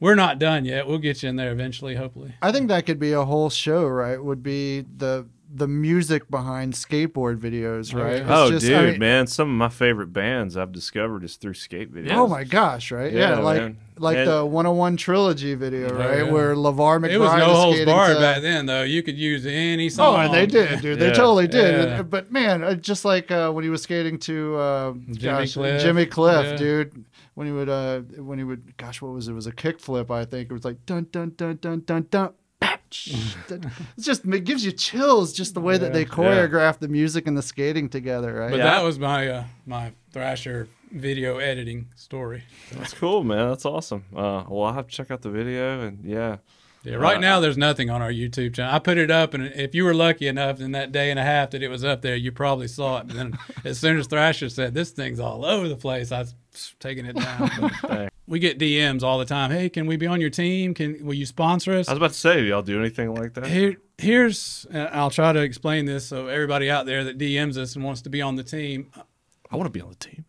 we're not done yet. We'll get you in there eventually, hopefully. I think that could be a whole show, right? Would be the the music behind skateboard videos, right? It's Oh, just- dude, I mean- man! Some of my favorite bands I've discovered is through skate videos. Oh my gosh, right? Yeah, Yeah, like man. like And- the 101 trilogy video, right? yeah. Where Lavar McBride It was no is holds barred to- back then, though. You could use any Oh, song. and they did, dude. They Yeah. totally did. Yeah. But man, uh, just like uh, when he was skating to uh, Jimmy gosh, Cliff. Jimmy Cliff, Yeah. dude. when he would uh when he would gosh what was it? it was a kickflip I think it was like dun dun dun dun dun dun. It's just it gives you chills just the way that they choreograph the music and the skating together, right? But Yeah. that was my uh, my Thrasher video editing story. That's cool, man. That's awesome. Uh, well, I'll have to check out the video, and yeah, Yeah, right now there's nothing on our YouTube channel. I put it up, and if you were lucky enough in that day and a half that it was up there, you probably saw it. But then, as soon as Thrasher said this thing's all over the place, I was taking it down. Dang. we get DMs all the time. Hey, can we be on your team? Can will you sponsor us? I was about to say, y'all do anything like that? Here, here's uh, I'll try to explain this so everybody out there that DMs us and wants to be on the team, I want to be on the team.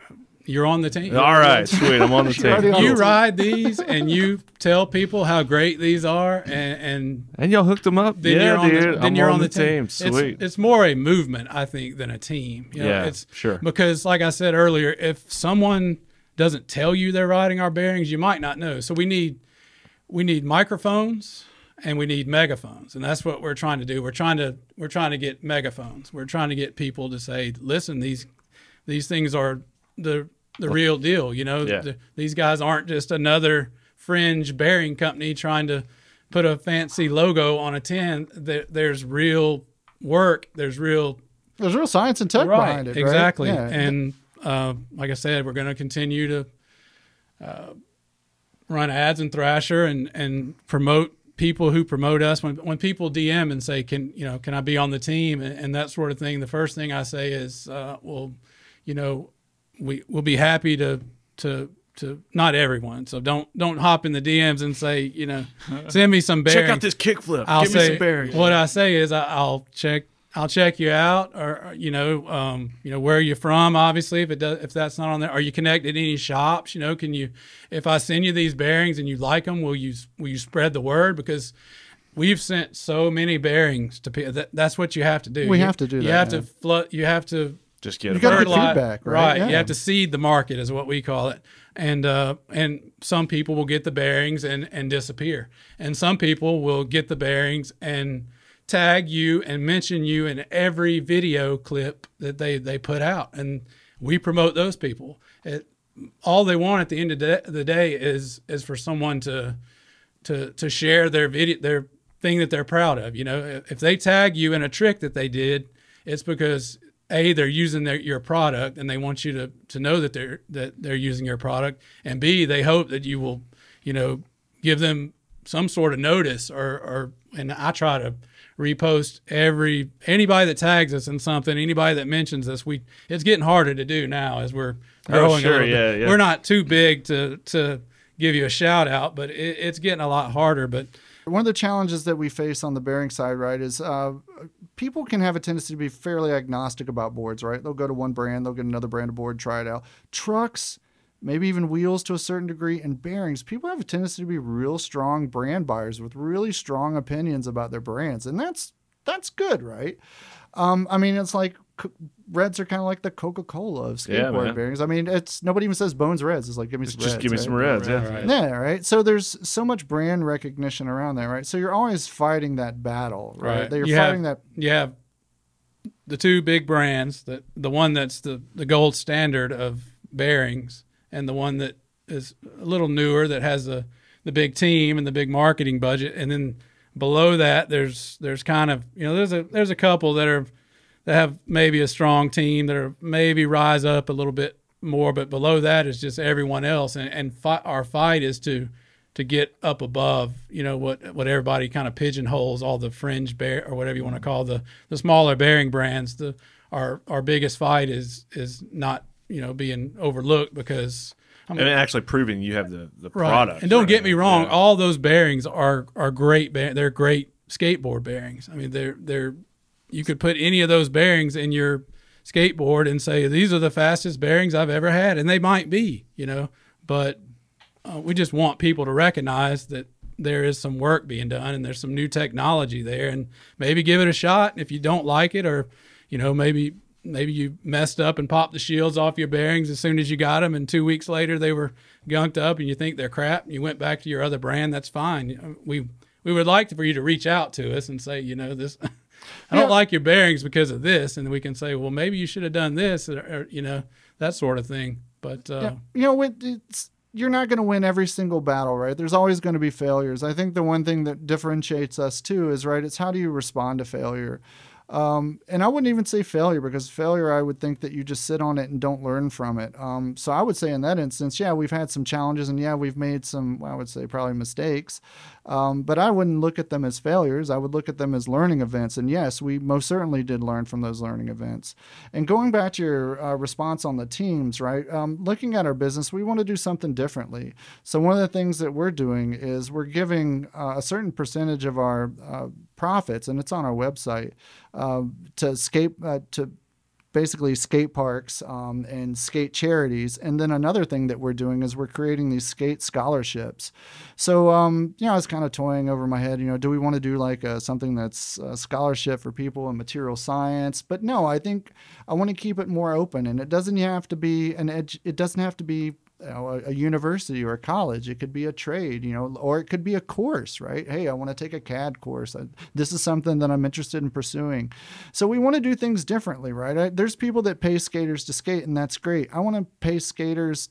you're on the team. All right, sweet. I'm on the team. You ride these and you tell people how great these are, and, and And y'all hooked them up? then yeah, you're on dude. the, then I'm you're on, on the, the, team. It's, Sweet. It's, more a movement, I think, than a team. You know, Yeah, it's, sure. Because, like I said earlier, if someone doesn't tell you they're riding our bearings, you might not know. So we need we need microphones and we need megaphones, and that's what we're trying to do. We're trying to we're trying to get megaphones. We're trying to get people to say, "Listen, these these things are the the real deal." You know, Yeah. The- these guys aren't just another fringe bearing company trying to put a fancy logo on a tin. There, there's real work. There's real There's real science and tech behind it, right? exactly. Yeah. And uh, like I said, we're going to continue to uh, run ads in Thrasher and and promote people who promote us. When when people DM and say, "Can you know, can I be on the team?" and, and that sort of thing, the first thing I say is, uh, "Well, you know, we we'll be happy to to." To not everyone, so don't don't hop in the DMs and say you know send me some bearings. Check out this kickflip. I'll Give say me some what I say is I, I'll check I'll check you out, or or, you know, um, you know where you're from. Obviously, if it does, if that's not on there, are you connected to any shops? You know, can you, if I send you these bearings and you like them, will you will you spread the word? Because we've sent so many bearings to people. That, that's what you have to do. We You- have to do You that, have yeah. to flood. You have to Just get You it. gotta get feedback, right? You Yeah. have to seed the market, is what we call it. And uh, and some people will get the bearings and and disappear, and some people will get the bearings and tag you and mention you in every video clip that they they put out, and we promote those people. It, all they want at the end of the day is is for someone to to to share their video their thing that they're proud of you know? If if they tag you in a trick that they did it's because a they're using their your product and they want you to to know that they're that they're using your product. And b they hope that you will you know give them some sort of notice or or and I try to repost every anybody that tags us in something anybody that mentions us we it's getting harder to do now as we're growing a sure, little bit. yeah, yeah. we're not too big to to give you a shout out but it, it's getting a lot harder but One of the challenges that we face on the bearing side, right, is uh, people can have a tendency to be fairly agnostic about boards, right? They'll go to one brand, they'll get another brand of board, try it out. Trucks, maybe even wheels to a certain degree, and bearings, people have a tendency to be real strong brand buyers with really strong opinions about their brands, and that's that's good, right? Um, I mean, it's like co- Reds are kind of like the Coca Cola of skateboard man. bearings. I mean, it's nobody even says Bones Reds. It's like give me some Just Reds, give me right? some reds. Yeah. Yeah, right. So there's so much brand recognition around there, right? So you're always fighting that battle, right? Right. That you're You have- fighting that. you have the two big brands that the one that's the, the gold standard of bearings and the one that is a little newer that has the the big team and the big marketing budget and then below that there's there's kind of you know there's a there's a couple that are that have maybe a strong team that are maybe rise up a little bit more but below that is just everyone else and and fi- our fight is to to get up above, you know, what what everybody kind of pigeonholes all the fringe bear or whatever you want to call the the smaller bearing brands. The our our biggest fight is is not you know being overlooked because I And actually proving you have the, the product. and don't right? get me wrong, Yeah. all those bearings are are great. They're great skateboard bearings. I mean, they're they're you could put any of those bearings in your skateboard and say these are the fastest bearings I've ever had, and they might be, you know. But uh, we just want people to recognize that there is some work being done and there's some new technology there, and maybe give it a shot. If you don't like it, or you know, maybe maybe you messed up and popped the shields off your bearings as soon as you got them, and two weeks later they were gunked up, and you think they're crap, and you went back to your other brand. That's fine. We we would like for you to reach out to us and say, you know, this. I don't Yeah. like your bearings because of this, and we can say, well, maybe you should have done this, or, or you know, that sort of thing. But uh, Yeah, you know, it's you're not going to win every single battle, right? There's always going to be failures. I think the one thing that differentiates us too is right. It's how do you respond to failure. Um, and I wouldn't even say failure because failure, I would think that you just sit on it and don't learn from it. Um, so I would say in that instance, yeah, we've had some challenges and yeah, we've made some, I would say probably mistakes. Um, but I wouldn't look at them as failures. I would look at them as learning events. And yes, we most certainly did learn from those learning events. And going back to your uh, response on the teams, right? Um, looking at our business, we want to do something differently. So one of the things that we're doing is we're giving uh, a certain percentage of our uh, profits, and it's on our website, uh, to skate uh, to basically skate parks um, and skate charities. And then another thing that we're doing is we're creating these skate scholarships. So, um, you know, I was kind of toying over my head, you know, do we want to do like a, something that's a scholarship for people in material science? But no, I think I want to keep it more open and it doesn't have to be an edge. It doesn't have to be you know, a, a, university or a college. It could be a trade, you know, or it could be a course, right? Hey, I want to take a CAD course. I, this is something that I'm interested in pursuing. So we want to do things differently, right? I, there's people that pay skaters to skate, and that's great. I want to pay skaters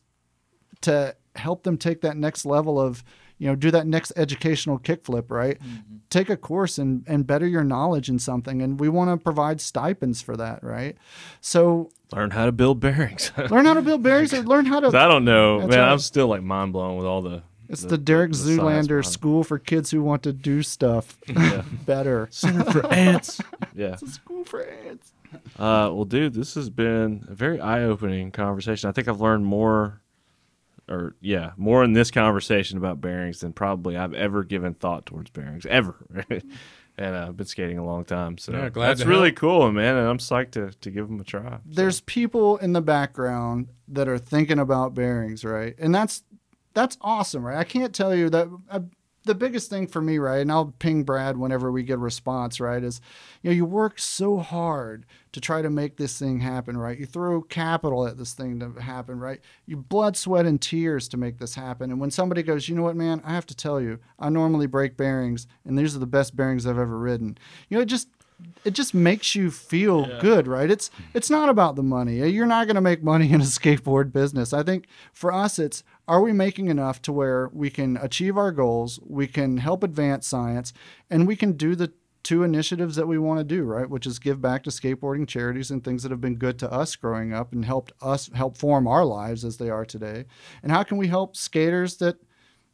to help them take that next level of you know do that next educational kickflip right mm-hmm. take a course and and better your knowledge in something and we want to provide stipends for that right so learn how to build bearings learn how to build bearings or learn how to i don't know man right. i'm still like mind blown with all the it's the, Derek the Zoolander school for kids who want to do stuff yeah. better. Center for ants. Yeah. It's a school for ants. Uh, well, dude, this has been a very eye-opening conversation. I think I've learned more or yeah, more in this conversation about bearings than probably I've ever given thought towards bearings ever. And uh, I've been skating a long time, so yeah, that's really help. cool, man. And I'm psyched to to give them a try. So. There's people in the background that are thinking about bearings, right? And that's that's awesome, right? I can't tell you that. I, the biggest thing for me, right, and I'll ping Brad whenever we get a response, right, is you know, you work so hard to try to make this thing happen, right? You throw capital at this thing to happen, right? You blood, sweat, and tears to make this happen. And when somebody goes, you know what, man, I have to tell you, I normally break bearings, and these are the best bearings I've ever ridden. You know, it just it just makes you feel yeah. good, right? It's it's not about the money. You're not going to make money in a skateboard business. I think for us it's are we making enough to where we can achieve our goals, we can help advance science, and we can do the two initiatives that we want to do, right? Which is give back to skateboarding charities and things that have been good to us growing up and helped us help form our lives as they are today. And how can we help skaters that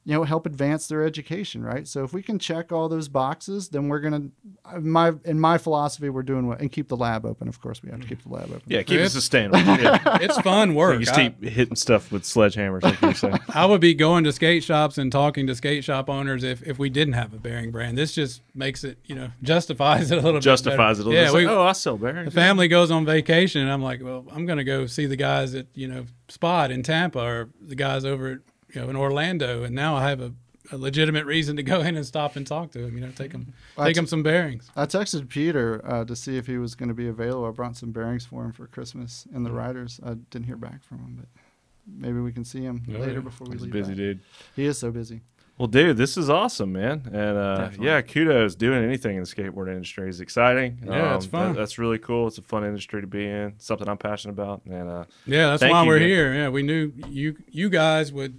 you know help advance their education right? So if we can check all those boxes then we're gonna uh, my in my philosophy we're doing what and keep the lab open of course we have to keep the lab open. Yeah keep it sustainable. Yeah. it's fun work. You just keep hitting stuff with sledgehammers like you're saying. I would be going to skate shops and talking to skate shop owners if, if we didn't have a bearing brand. This just makes it you know justifies it a little bit. justifies it a little yeah, we, like, oh i sell bearings. The family goes on vacation and i'm like well i'm gonna go see the guys at you know spot in tampa or the guys over at you know in orlando and now i have a a legitimate reason to go in and stop and talk to him. You know, take him well, take t- him some bearings. I texted Peter uh, to see if he was going to be available. I brought some bearings for him for Christmas and the riders. I didn't hear back from him, but maybe we can see him oh, later yeah. before we He's leave. Busy back. dude. He is so busy. Well, dude, this is awesome, man, and uh, yeah, kudos. Doing anything in the skateboard industry is exciting. Yeah, um, it's fun. That, that's really cool. It's a fun industry to be in. Something I'm passionate about, and uh, yeah, that's why we're man. here. Yeah, we knew you you guys would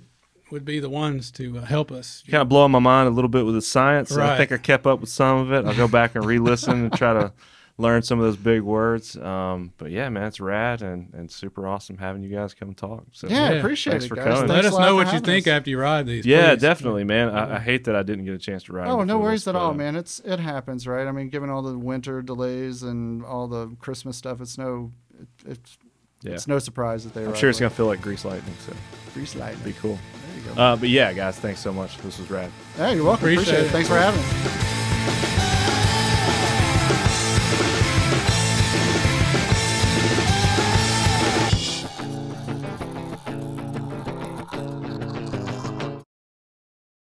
would be the ones to uh, help us. Kind of blowing my mind a little bit with the science. Right. I think I kept up with some of it. I'll go back and re-listen and try to learn some of those big words. Um, but yeah, man, it's rad and, and super awesome having you guys come talk. So yeah, yeah appreciate thanks it. for guys. coming. Let us know what you think us. after you ride these. Yeah, please. definitely, man. I, I, hate that I didn't get a chance to ride. Oh, no worries at all, man. It's it happens, right? I mean, given all the winter delays and all the Christmas stuff, it's no, it, it's yeah. it's no surprise that they. I'm sure it's gonna feel like grease lightning. So grease lightning, be cool. Uh, but yeah, guys, thanks so much. This was rad. Yeah, you're welcome. Appreciate, Appreciate it. it. Thanks for having us.